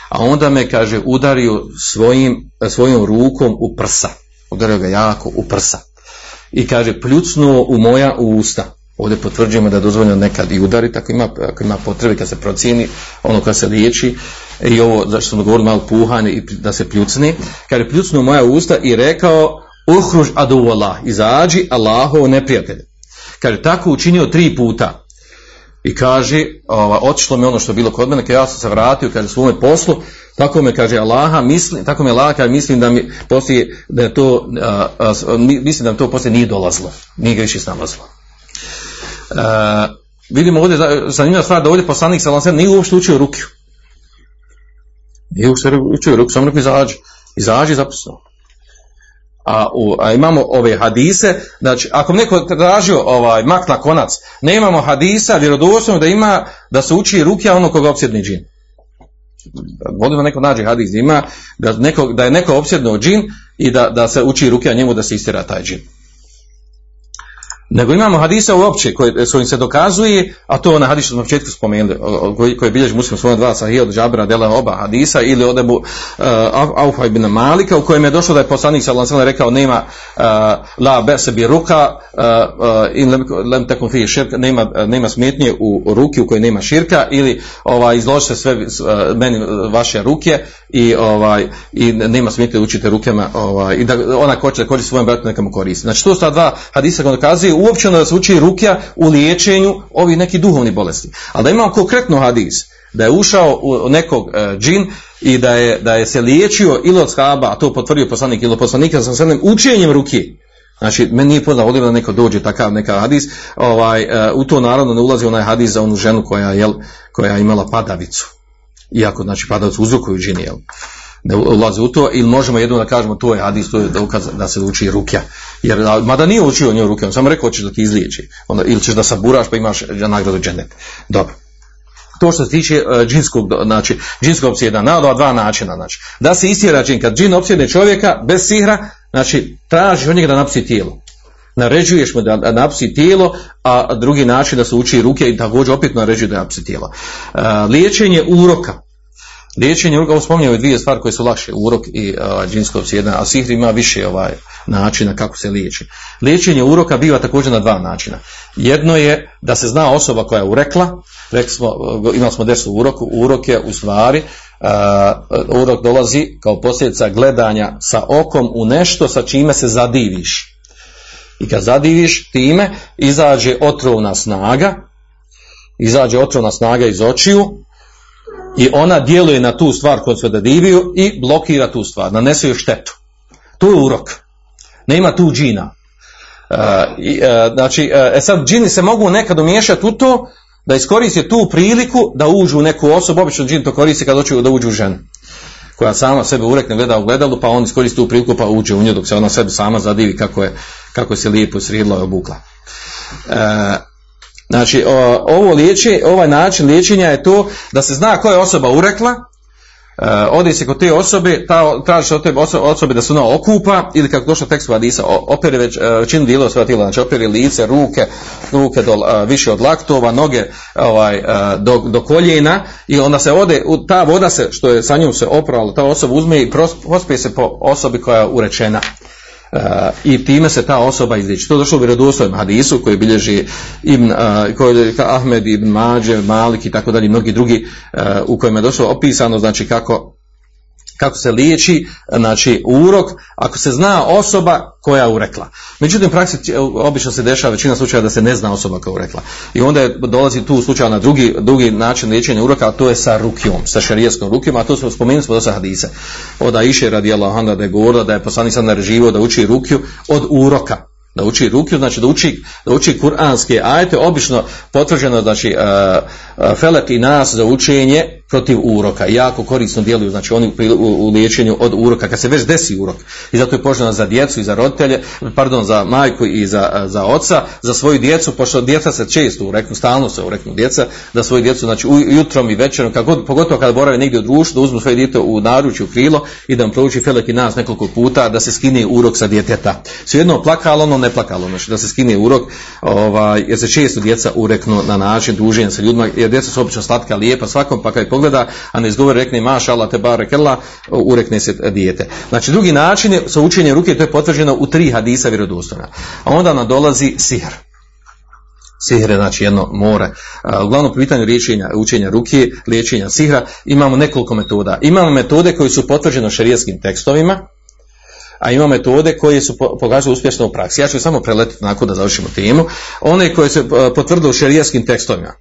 A onda me, kaže, udario svojim, svojom rukom u prsa. Udario ga jako u prsa. I kaže, pljucnuo u moja usta. Ovdje potvrđujemo da je dozvoljeno nekad i udariti ako ima, ako ima potrebe kad se procijeni ono kad se liječi i ovo zašto smo govorili malo puhanje i da se pljucne. Kad je pljucnuo moja usta i rekao uhruž adu Allah, izađi Allahov neprijatelj. Kad je tako učinio tri puta, i kaže, ova, otišlo mi ono što je bilo kod mene, kad ja sam se vratio, kaže, svome poslu, tako me kaže Allaha, mislim, tako me Allaha kaže, mislim da mi poslije, da je to, a, a, mislim da mi to poslije nije dolazilo, nije ga više snalazilo. E, vidimo ovdje, zanimljiva stvar, da ovdje poslanik sa nije uopšte učio rukiju. Nije uopšte učio rukiju, samo rekao izađi, izađi zapisno. A, u, a imamo ove hadise, znači ako neko tražio ovaj mak na konac, nemamo hadisa vjerodostojno da ima da se uči rukija ono koga opsjedni džin. Volimo neko nađe hadis da ima da, neko, da je neko opsjedno džin i da, da se uči rukija njemu da se istira taj džin. Nego imamo hadisa uopće koje, s kojim se dokazuje, a to na hadis što smo početku spomenuli, koji, koji bilježi muslim svojom dva sahih od Džabra dela oba hadisa ili od Ebu uh, Aufa ibn Malika u kojem je došlo da je poslanik sallallahu rekao nema uh, la bese bi ruka uh, in lem, lem fi širka, nema, nema smetnje u ruki u kojoj nema širka ili ovaj izložite sve meni vaše ruke i ovaj i nema smetnje učite rukama ovaj i da ona hoće da koristi svojom bratu neka koristi. Znači to su ta dva hadisa koji dokazuju uopće da se uči rukja u liječenju ovih nekih duhovnih bolesti. Ali da imamo konkretno hadis, da je ušao u nekog uh, džin i da je, da je se liječio ili od skaba, a to potvrdio poslanik ili poslanika sa srednjem učenjem ruki. Znači, meni nije poznao da neko dođe takav neka hadis, ovaj, uh, u to naravno ne ulazi onaj hadis za onu ženu koja, jel, koja je imala padavicu. Iako, znači, padavicu uzrokuju džini, jel ne ulazi u to ili možemo jedno da kažemo to je hadis, to je dokaz da se uči rukja. Jer mada nije učio njoj ruke, on samo rekao hoćeš da ti izliječi. Onda, ili ćeš da saburaš pa imaš nagradu dženet. Dobro. To što se tiče uh, džinskog, znači, džinskog opsjeda, na ova dva načina, znači, da se istjera džin, kad džin opsjedne čovjeka bez sihra, znači, tražiš od njega da napsi tijelo. Naređuješ mu da napsi tijelo, a drugi način da se uči ruke i također opet naređuje da napsi tijelo. Uh, liječenje uroka, Liječenje uroka, spominjaju dvije stvari koje su lakše, urok i uh, džinsko opsjedanje, a sihr ima više ovaj načina kako se liječi. Liječenje uroka biva također na dva načina. Jedno je da se zna osoba koja je urekla, rekli smo, imali smo desu uroku, urok je u stvari, uh, urok dolazi kao posljedica gledanja sa okom u nešto sa čime se zadiviš. I kad zadiviš time, izađe otrovna snaga, izađe otrovna snaga iz očiju, i ona djeluje na tu stvar koju se dadivio i blokira tu stvar, nanese joj štetu. To je urok. Nema tu džina. I, uh, znači, uh, e sad džini se mogu nekad umiješati u to da iskoriste tu priliku da uđu u neku osobu, obično džin to koristi kad hoće da uđu u ženu koja sama sebe urekne gleda u gledalu, pa on iskoristi tu priliku pa uđe u nju dok se ona sebi sama zadivi kako je, kako se lijepo sridila i obukla. Uh, Znači, ovo liječe, ovaj način liječenja je to da se zna koja je osoba urekla, uh, ode se kod te osobe, ta, traži od te osobe da se ona okupa, ili kako došlo tekst Hadisa, opere već, uh, većinu dijelova svoja tijela, znači opere lice, ruke, ruke do, uh, više od laktova, noge ovaj, do, do koljena, i onda se ode, ta voda se, što je sa njom se oprala, ta osoba uzme i pospije se po osobi koja je urečena. I time se ta osoba izliči. To je došlo u vjerodostojnom hadisu koji bilježi Ibn, koji je Ahmed ibn Mađe, Malik i tako dalje, mnogi drugi u kojima je došlo opisano znači kako kako se liječi, znači urok, ako se zna osoba koja je urekla. Međutim, praksi obično se dešava većina slučaja da se ne zna osoba koja je urekla. I onda je, dolazi tu slučaj na drugi, drugi način liječenja uroka, a to je sa rukijom, sa šarijeskom rukijom, a to smo spomenuli smo do sa hadise. Od Aisha radi Allah, da je govorila da je poslanik sad nareživo da uči rukiju od uroka da uči rukiju, znači da uči, da uči kuranske ajete, obično potvrđeno znači uh, uh, felet i nas za učenje protiv uroka, jako korisno djeluju, znači oni u, u, u liječenju od uroka, kad se već desi urok, i zato je poželjeno za djecu i za roditelje, pardon, za majku i za, za oca, za svoju djecu, pošto djeca se često ureknu, stalno se ureknu djeca, da svoju djecu, znači jutrom i večerom, kako, pogotovo kada borave negdje u društvu, da uzmu svoje djete u naručju krilo i da vam prouči felet i nas nekoliko puta, da se skine urok sa djeteta. Svejedno plakalo, ono ne plakalo, znači da se skine urok, ovaj, jer se često djeca ureknu na način druženja sa ljudima, jer djeca su obično slatka, lijepa svakom, pa kad pogleda, a ne izgovori, rekne maša Allah te barek Allah, urekne se dijete. Znači drugi način je sa učenjem ruke, to je potvrđeno u tri hadisa vjerodostojna. A onda nam dolazi sihr. Sihr je znači jedno more. Uglavnom po pitanju liječenja, učenja ruke, liječenja sihra, imamo nekoliko metoda. Imamo metode koje su potvrđene šerijskim tekstovima, a ima metode koje su pokazali uspješno u praksi. Ja ću samo preletiti nakon da završimo temu. One koje se potvrdili u šerijskim tekstovima.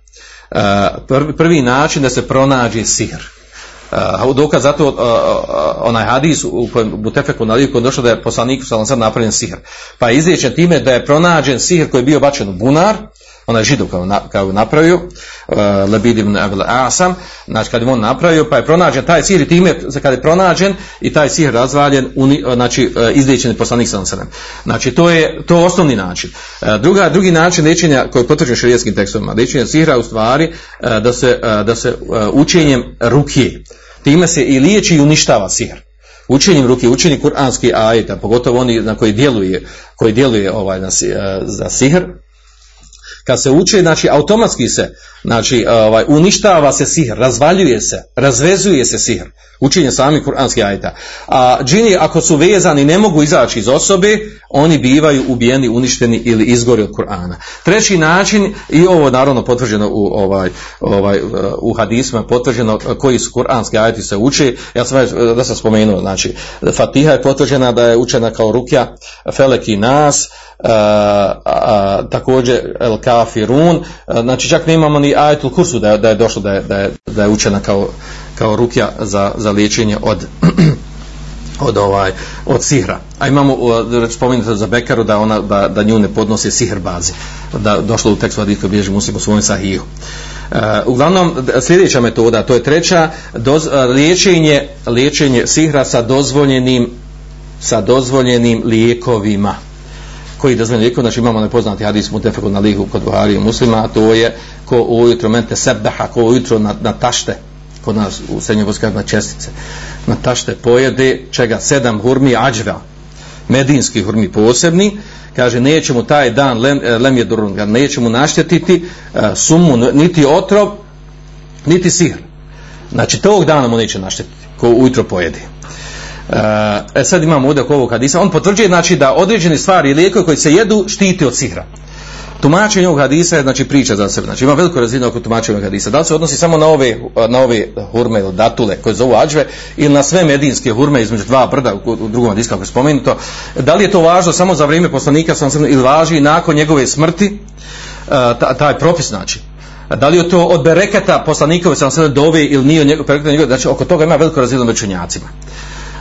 Prvi, prvi način da se pronađe sihr. Uh, dokaz zato uh, onaj hadis u kojem Butefeku na liku došlo da je poslanik sam napravljen sihr. Pa je time da je pronađen sihr koji je bio bačen u bunar, onaj židov kao, na, kao napravio, uh, Lebid ibn Asam, znači kad je on napravio, pa je pronađen taj sihr i time, kad je pronađen i taj sihr razvaljen, uni, znači uh, izliječen je poslanik sam Znači to je to osnovni način. Uh, druga, drugi način liječenja koji je potvrđen šerijetskim tekstovima, liječenja sihra u stvari uh, da se, uh, da se uh, učenjem ruke, time se i liječi i uništava sihr. Učenjem ruke, učenjem kuranskih ajeta, pogotovo oni na koji djeluje, koji djeluje ovaj, na, za sihr, kad se uči, znači automatski se, znači ovaj, uništava se sihr, razvaljuje se, razvezuje se sihr, učenje sami kuranski ajta. A džini ako su vezani ne mogu izaći iz osobe, oni bivaju ubijeni, uništeni ili izgori od Kur'ana. Treći način, i ovo naravno potvrđeno u, ovaj, ovaj, u hadisma, potvrđeno koji su kuranski ajti se uče, ja sam da sam spomenuo, znači Fatiha je potvrđena da je učena kao rukja, Felek i Nas, a, a, također El Kafirun, znači čak nemamo ni ajetul kursu da je, da je došlo da je, da je, da je učena kao, kao rukja za, za liječenje od od ovaj od sihra. A imamo spomenuto za Bekaru da ona da, da nju ne sihr bazi. Da došlo u tekstu hadisa bilježi Muslim u svom sahihu. Uh, uglavnom sljedeća metoda, to je treća, doz, liječenje liječenje sihra sa dozvoljenim sa dozvoljenim lijekovima koji dozvoljeni lijekovi, znači imamo nepoznati hadis mutefeku na lihu kod Buhari i muslima, a to je ko ujutro mente sebaha, ko ujutro na, na tašte, kod nas u srednjoj na čestice, na tašte pojede, čega sedam hurmi ađva, medinski hurmi posebni, kaže nećemo taj dan lem, lem je durun, nećemo naštetiti uh, sumu, niti otrov, niti sihr. Znači tog dana mu neće naštetiti, ko ujutro pojede. E sad imamo ovdje ovog hadisa, on potvrđuje znači da određene stvari i lijekovi koji se jedu štiti od sihra. Tumačenje ovog hadisa je znači priča za sebe. Znači ima veliku razinu oko tumačenja ovog hadisa. Da li se odnosi samo na ove, na ove hurme ili datule koje zovu ađve ili na sve medinske hurme između dva brda u, drugom hadisu kako je spomenuto. Da li je to važno samo za vrijeme poslanika sam ili važi nakon njegove smrti taj propis znači da li je to od bereketa poslanikove sam dove ili nije od njegove, znači oko toga ima veliko razinu među učenjacima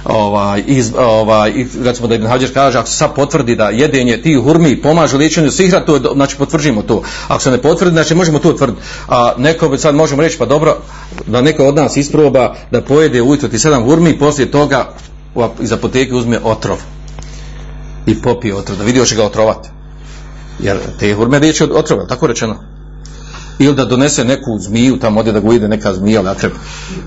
ovaj, iz, ovaj, recimo da Ibn Hađer kaže, ako se sad potvrdi da jedenje tih hurmi pomaže liječenju sihra, to je, znači potvržimo to. Ako se ne potvrdi, znači možemo to utvrditi. A neko bi sad možemo reći, pa dobro, da neko od nas isproba da pojede ujutro ti sedam hurmi poslije toga iz apoteke uzme otrov. I popije otrov, da vidi hoće ga otrovati. Jer te hurme riječi od otrova, tako rečeno. Ili da donese neku zmiju, tamo ode da ga ujede neka zmija, ali treba,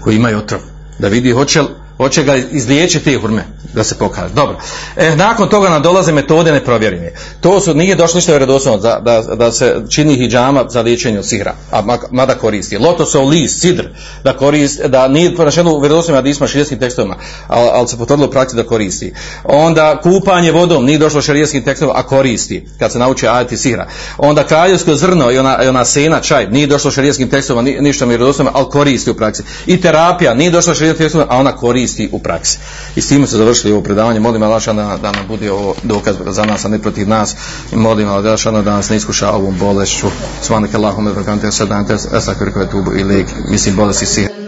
koji ima otrov. Da vidi hoće li hoće ga izliječiti hurme da se pokaže. Dobro. E, nakon toga nam dolaze metode neprovjerene. To su, nije došlo ništa vjerodostojno da, da, da se čini hijama za liječenje od sihra, a mada koristi. Lotosov list, sidr, da koristi, da nije ponašeno u vjerodostojima hadisma širijskim tekstovima, ali, ali se potvrdilo u praksi da koristi. Onda kupanje vodom, nije došlo širijskim tekstovima, a koristi, kad se nauči ajati sihra. Onda kraljevsko zrno i ona, i ona sena, čaj, nije došlo širijskim tekstovima, ni, ništa vjerodostojima, ali koristi u praksi. I terapija, nije došlo širijskim tekstovima, a ona koristi u praksi. I s tim se završili ovo predavanje. Molim Allah da, da nam bude ovo dokaz za nas, a ne protiv nas. I molim Allah da nas ne iskuša ovom bolešću. Svanak Allahum, ebrakante, sedante, esak vrkove tubu i lik. Mislim, bolesti si.